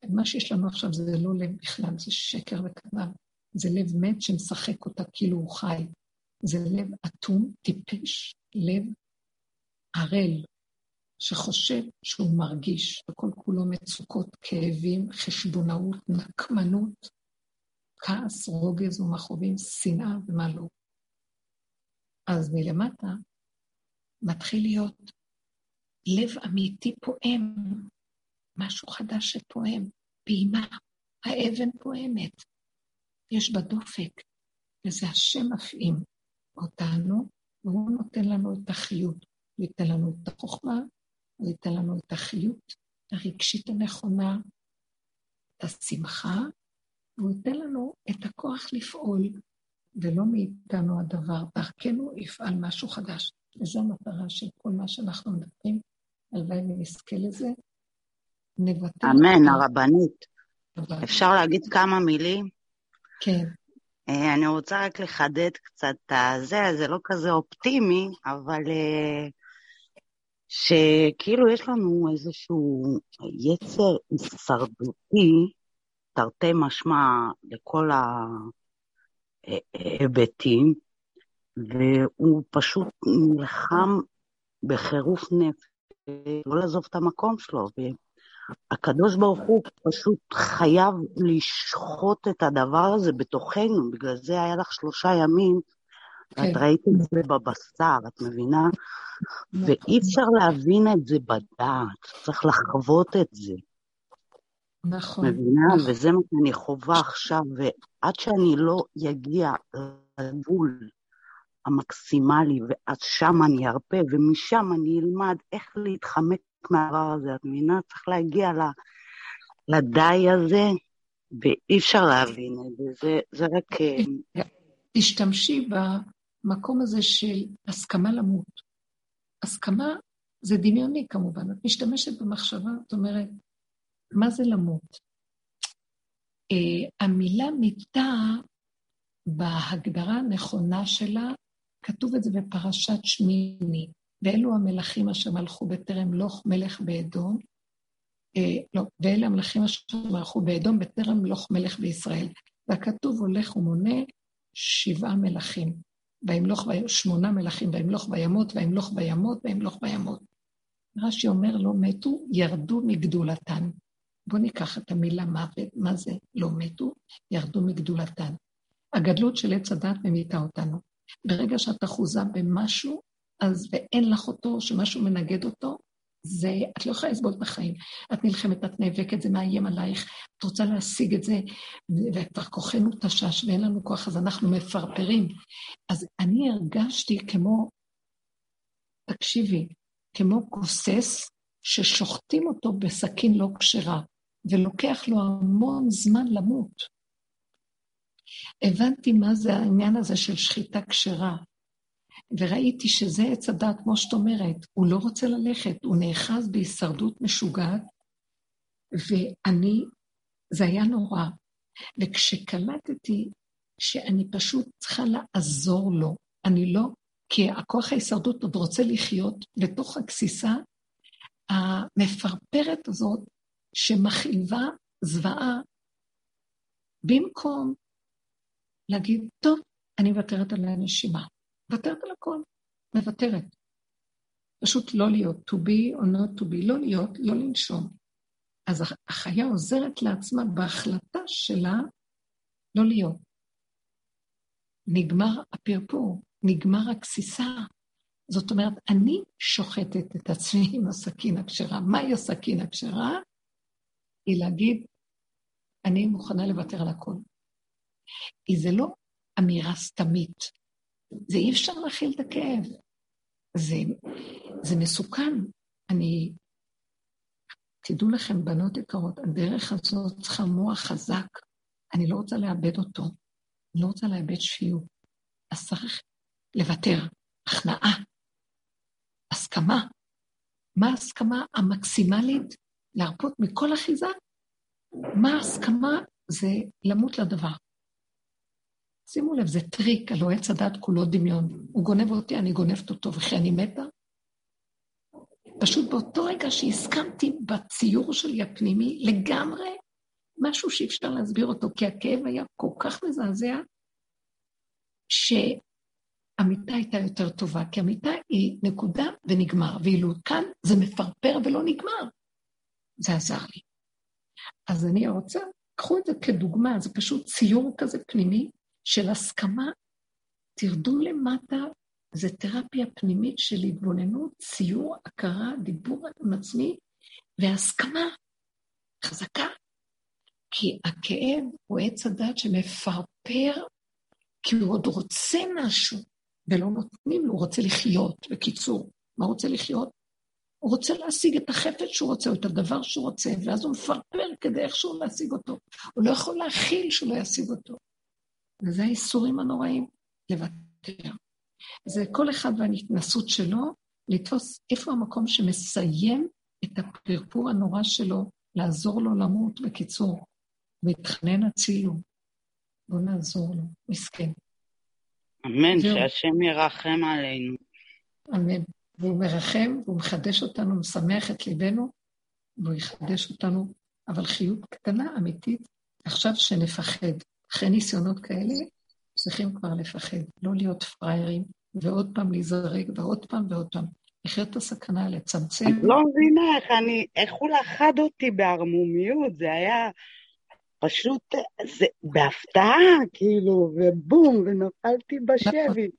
[SPEAKER 1] מה שיש לנו עכשיו זה לא לב בכלל, זה שקר וכזב. זה לב מת שמשחק אותה כאילו הוא חי. זה לב אטום, טיפש, לב ערל. שחושב שהוא מרגיש, וכל כולו מצוקות, כאבים, חשבונאות, נקמנות, כעס, רוגז ומכאובים, שנאה ומה לא. אז מלמטה מתחיל להיות לב אמיתי פועם, משהו חדש שפועם, פעימה, האבן פועמת, יש בה דופק, וזה השם מפעים אותנו, והוא נותן לנו את החיות. הוא ייתן לנו את החוכמה, הוא ייתן לנו את החיות הרגשית הנכונה, את השמחה, והוא ייתן לנו את הכוח לפעול, ולא מאיתנו הדבר. דרכנו יפעל משהו חדש. וזו המטרה של כל מה שאנחנו מדברים. הלוואי ונזכה לזה.
[SPEAKER 5] נבטל. אמן, הרבנית. אפשר להגיד כמה מילים?
[SPEAKER 1] כן.
[SPEAKER 5] אה, אני רוצה רק לחדד קצת את הזה, זה לא כזה אופטימי, אבל אה, שכאילו יש לנו איזשהו יצר הישרדותי, תרתי משמע לכל ההיבטים, והוא פשוט נלחם בחירוף נפש, לא לעזוב את המקום שלו. הקדוש ברוך הוא פשוט חייב לשחוט את הדבר הזה בתוכנו, בגלל זה היה לך שלושה ימים, כן. ואת ראית את זה בבשר, את מבינה? נכון. ואי אפשר להבין את זה בדעת, צריך לחוות את זה.
[SPEAKER 1] נכון.
[SPEAKER 5] מבינה? נכון. וזה מה שאני חווה עכשיו, ועד שאני לא אגיע לגבול המקסימלי, ועד שם אני ארפה, ומשם אני אלמד איך להתחמק מהדבר הזה, את מבינה? צריך להגיע לדי הזה, ואי אפשר להבין את זה, זה, זה רק... אה,
[SPEAKER 1] תשתמשי במקום הזה של הסכמה למות. הסכמה זה דמיוני כמובן, את משתמשת במחשבה, את אומרת, מה זה למות? Uh, המילה מיתה, בהגדרה הנכונה שלה, כתוב את זה בפרשת שמיני. ואלו המלכים אשר מלכו בטרם לוך מלך באדום, אה, לא, ואלה המלכים אשר מלכו באדום בטרם לוך מלך בישראל. והכתוב הולך ומונה שבעה מלכים. וימלוך. שמונה מלכים, וימלוך בימות, וימלוך בימות, וימלוך בימות. רש"י אומר, לא מתו, ירדו מגדולתן. בואו ניקח את המילה מוות, מה זה לא מתו? ירדו מגדולתן. הגדלות של עץ הדת ממיתה אותנו. ברגע שאת אחוזה במשהו, אז ואין לך אותו, שמשהו מנגד אותו, זה, את לא יכולה לסבול את החיים. את נלחמת, את נאבקת, זה מאיים עלייך, את רוצה להשיג את זה, וכבר כוחנו תשש ואין לנו כוח, אז אנחנו מפרפרים. אז אני הרגשתי כמו, תקשיבי, כמו גוסס ששוחטים אותו בסכין לא כשרה, ולוקח לו המון זמן למות. הבנתי מה זה העניין הזה של שחיטה כשרה. וראיתי שזה עץ הדת, כמו שאת אומרת, הוא לא רוצה ללכת, הוא נאחז בהישרדות משוגעת, ואני, זה היה נורא. וכשקלטתי שאני פשוט צריכה לעזור לו, אני לא, כי הכוח ההישרדות עוד רוצה לחיות בתוך הגסיסה המפרפרת הזאת, שמכאיבה זוועה, במקום להגיד, טוב, אני מוותרת על הנשימה. מוותרת על הכל, מוותרת. פשוט לא להיות to be or not to be, לא להיות, לא לנשום. אז החיה עוזרת לעצמה בהחלטה שלה לא להיות. נגמר הפרפור, נגמר הגסיסה. זאת אומרת, אני שוחטת את עצמי עם הסכין הכשרה. מהי הסכין הכשרה? היא להגיד, אני מוכנה לוותר על הכל. כי זה לא אמירה סתמית, זה אי אפשר להכיל את הכאב. זה, זה מסוכן. אני... תדעו לכם, בנות יקרות, הדרך הזאת צריכה מוח חזק. אני לא רוצה לאבד אותו. אני לא רוצה לאבד שפיות. אז צריך לוותר. הכנעה. הסכמה. מה ההסכמה המקסימלית? להרפות מכל אחיזה? מה ההסכמה? זה למות לדבר. שימו לב, זה טריק, הלוא עץ הדת כולו דמיון. הוא גונב אותי, אני גונבת אותו, וכי אני מתה? פשוט באותו רגע שהסכמתי בציור שלי הפנימי לגמרי, משהו שאי אפשר להסביר אותו, כי הכאב היה כל כך מזעזע, שהמיטה הייתה יותר טובה, כי המיטה היא נקודה ונגמר, ואילו כאן זה מפרפר ולא נגמר. זה עזר לי. אז אני רוצה, קחו את זה כדוגמה, זה פשוט ציור כזה פנימי של הסכמה. תרדו למטה, זה תרפיה פנימית של התבוננות, ציור, הכרה, דיבור עם עצמי, והסכמה חזקה. כי הכאב הוא עץ הדת שמפרפר, כי הוא עוד רוצה משהו, ולא נותנים לו, הוא רוצה לחיות. בקיצור, מה רוצה לחיות? הוא רוצה להשיג את החפץ שהוא רוצה, או את הדבר שהוא רוצה, ואז הוא מפרפר כדי איכשהו להשיג אותו. הוא לא יכול להכיל שהוא לא ישיג אותו. וזה האיסורים הנוראים, לוותר. זה כל אחד וההתנסות שלו, לתפוס איפה המקום שמסיים את הפרפור הנורא שלו, לעזור לו למות, בקיצור. והתחנן הצילו. בואו נעזור לו, מסכן.
[SPEAKER 5] אמן, שהשם ירחם עלינו.
[SPEAKER 1] אמן. והוא מרחם, והוא מחדש אותנו, משמח את ליבנו, והוא יחדש אותנו, אבל חיות קטנה, אמיתית, עכשיו שנפחד. אחרי ניסיונות כאלה, צריכים כבר לפחד, לא להיות פראיירים, ועוד פעם להיזרק, ועוד פעם ועוד פעם. לחיות את הסכנה, לצמצם.
[SPEAKER 5] אני לא מבינה איך אני, איך הוא לחד אותי בערמומיות, זה היה פשוט, זה בהפתעה, כאילו, ובום, ונפלתי בשבי.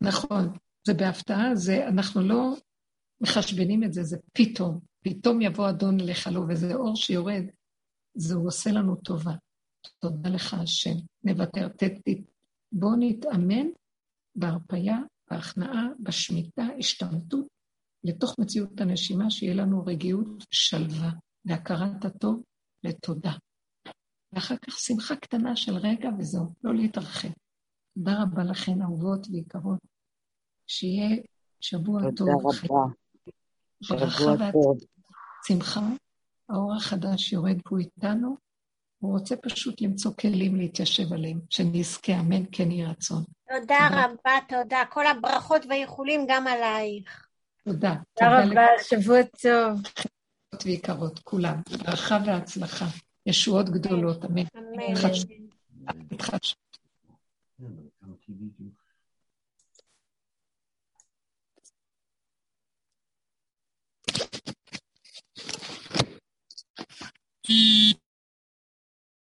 [SPEAKER 1] נכון, נכון. זה בהפתעה, זה, אנחנו לא מחשבנים את זה, זה פתאום. פתאום יבוא אדון אליך לו, וזה אור שיורד, זה הוא עושה לנו טובה. תודה לך, השם. נוותר, תת, בואו נתאמן בהרפייה, בהכנעה, בשמיטה, השתמטות, לתוך מציאות הנשימה, שיהיה לנו רגיעות ושלווה, והכרת הטוב לתודה. ואחר כך שמחה קטנה של רגע וזהו, לא להתרחב. תודה רבה לכן, אהובות ויקרות. שיהיה שבוע טוב.
[SPEAKER 5] תודה רבה.
[SPEAKER 1] שבוע טוב. שמחה, האור החדש יורד פה איתנו, הוא רוצה פשוט למצוא כלים להתיישב עליהם, שנזכה, אמן, כן יהי רצון.
[SPEAKER 2] תודה רבה, תודה. כל הברכות והאיחולים גם עלייך.
[SPEAKER 1] תודה.
[SPEAKER 2] תודה רבה, שבוע טוב.
[SPEAKER 1] ויקרות, כולם. ברכה והצלחה. ישועות גדולות, אמן.
[SPEAKER 2] אמן.
[SPEAKER 1] התחדשות. きっと。